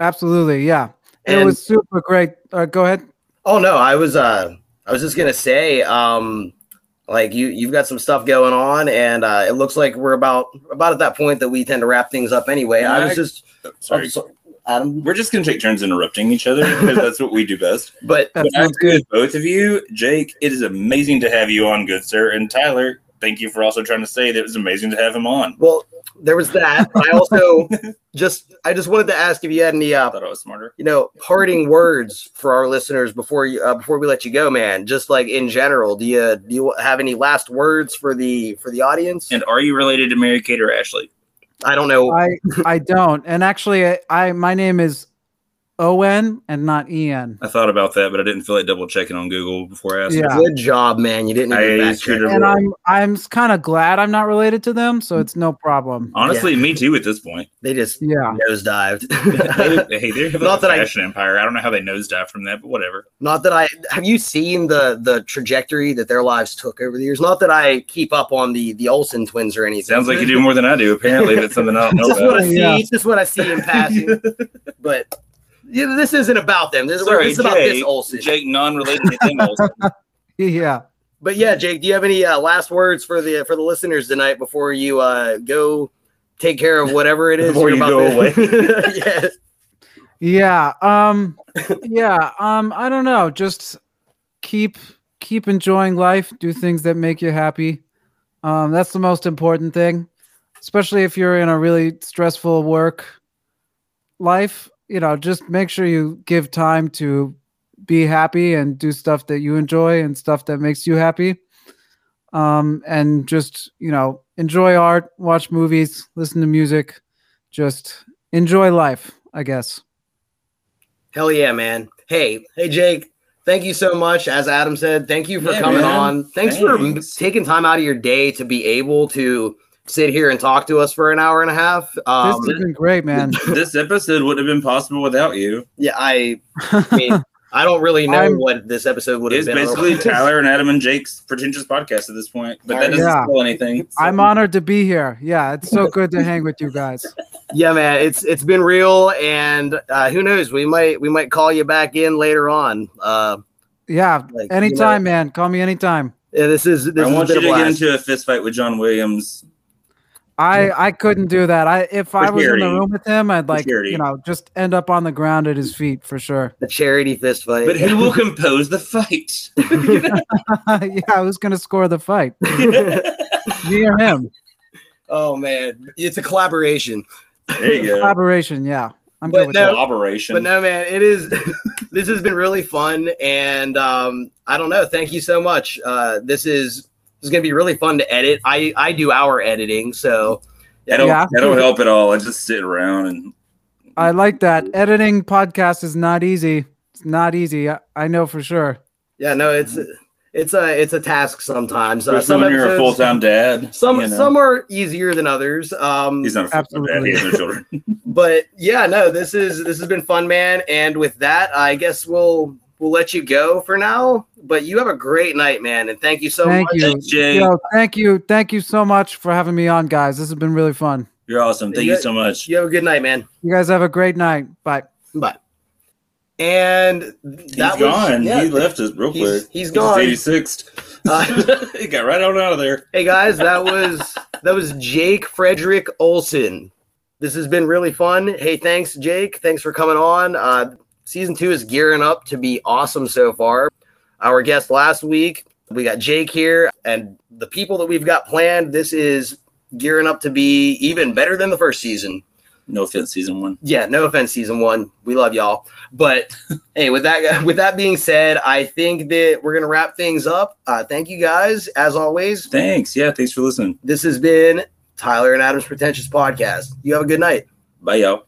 Absolutely, yeah. And, it was super great. Uh, go ahead. Oh no, I was. Uh, I was just gonna say, um, like you, you've got some stuff going on, and uh, it looks like we're about about at that point that we tend to wrap things up anyway. Yeah, I was just oh, sorry. So, Adam, we're just gonna take turns interrupting each other because that's what we do best. But, but good. both of you, Jake, it is amazing to have you on, good sir, and Tyler thank you for also trying to say that it was amazing to have him on. Well, there was that. I also just I just wanted to ask if you had any uh, I thought I was smarter. You know, parting words for our listeners before you uh, before we let you go, man. Just like in general, do you do you have any last words for the for the audience? And are you related to Mary Kate or Ashley? I don't know. I I don't. And actually, I, I my name is O N and not E N. I thought about that, but I didn't feel like double checking on Google before I asked. Yeah. Good job, man. You didn't. Even and I'm I'm kind of glad I'm not related to them, so it's no problem. Honestly, yeah. me too. At this point, they just yeah nosedived. hey, they have not that fashion I, empire. I don't know how they nosedived from that, but whatever. Not that I have you seen the the trajectory that their lives took over the years. Not that I keep up on the the Olsen twins or anything. Sounds like you do more than I do. Apparently, that's something I don't know. just about. what I see. Yeah. Just what I see in passing, but yeah, this isn't about them. This, Sorry, this is about this Olson. Jake, non-related to Tim Olsen. yeah. But yeah, Jake, do you have any uh, last words for the for the listeners tonight before you uh, go take care of whatever it is before you go to- away? yeah. Yeah. Um. Yeah. Um. I don't know. Just keep keep enjoying life. Do things that make you happy. Um. That's the most important thing, especially if you're in a really stressful work life you know, just make sure you give time to be happy and do stuff that you enjoy and stuff that makes you happy. Um, and just, you know, enjoy art, watch movies, listen to music, just enjoy life, I guess. Hell yeah, man. Hey, hey, Jake. Thank you so much. As Adam said, thank you for yeah, coming man. on. Thanks, Thanks, for taking time out of your day to be able to sit here and talk to us for an hour and a half. Um, this has been great, man. this episode wouldn't have been possible without you. Yeah, I, I mean, I don't really know I'm- what this episode would have It's been. basically. Tyler and Adam and Jake's pretentious podcast at this point, but that doesn't Yeah. spoil anything. so- I'm honored to be here. Yeah, it's so good to hang with you guys. yeah, man, it's it's been real, and uh, who knows? We might we might call you back in later on. Uh, Yeah, like, you anytime, know, man. Call me anytime. yeah, this is this I want you a to get into a fist fight with John Williams. I I couldn't do that. I if I was in the room with him, I'd like you know just end up on the ground at his feet for sure. a charity fist fight. But who will compose the fight? yeah, who's gonna score the fight? Me or him? oh man, it's a collaboration. there you go. Collaboration. Yeah, I'm But good with no- that. Collaboration. But no, man, it is. this has been really fun, and um, I don't know. Thank you so much. Uh, this is this is gonna be really fun to edit. I I do our editing, so I don't, Yeah. I don't help at all. I just sit around and I like that. Editing podcast is not easy. It's not easy. I, I know for sure. yeah, no, it's it's a it's a task sometimes. Uh, especially when you're a full time dad. Some you know. some are easier than others. Um, He's not a full time dad. He has no children. but yeah, no, this is this has been fun, man. And with that, I guess we'll we'll let you go for now. But you have a great night, man, and thank you so Thank much. you. Thanks, Jake. Yo, thank you. Thank you so much for having me on, guys. This has been really fun. You're awesome. Thank you so much. You have a good night, man. You guys have a great night. Bye. Bye. And He's that was gone. yeah, he left us real he's- quick. he's gone. 86. Uh, he got right on out of there. hey guys, that was that was Jake Frederick Olson. This has been really fun. Hey, thanks, Jake. Thanks for coming on. Uh, season two is gearing up to be awesome so far. Our guest last week, we got Jake here, and the people that we've got planned. This is gearing up to be even better than the first season. No offense, season one. yeah, no offense, season one. We love y'all. But hey, with that with that being said, I think that we're gonna wrap things up. Uh, thank you guys, as always. Thanks. Yeah, thanks for listening. This has been Tyler and Adam's Pretentious Podcast. You have a good night. Bye, y'all.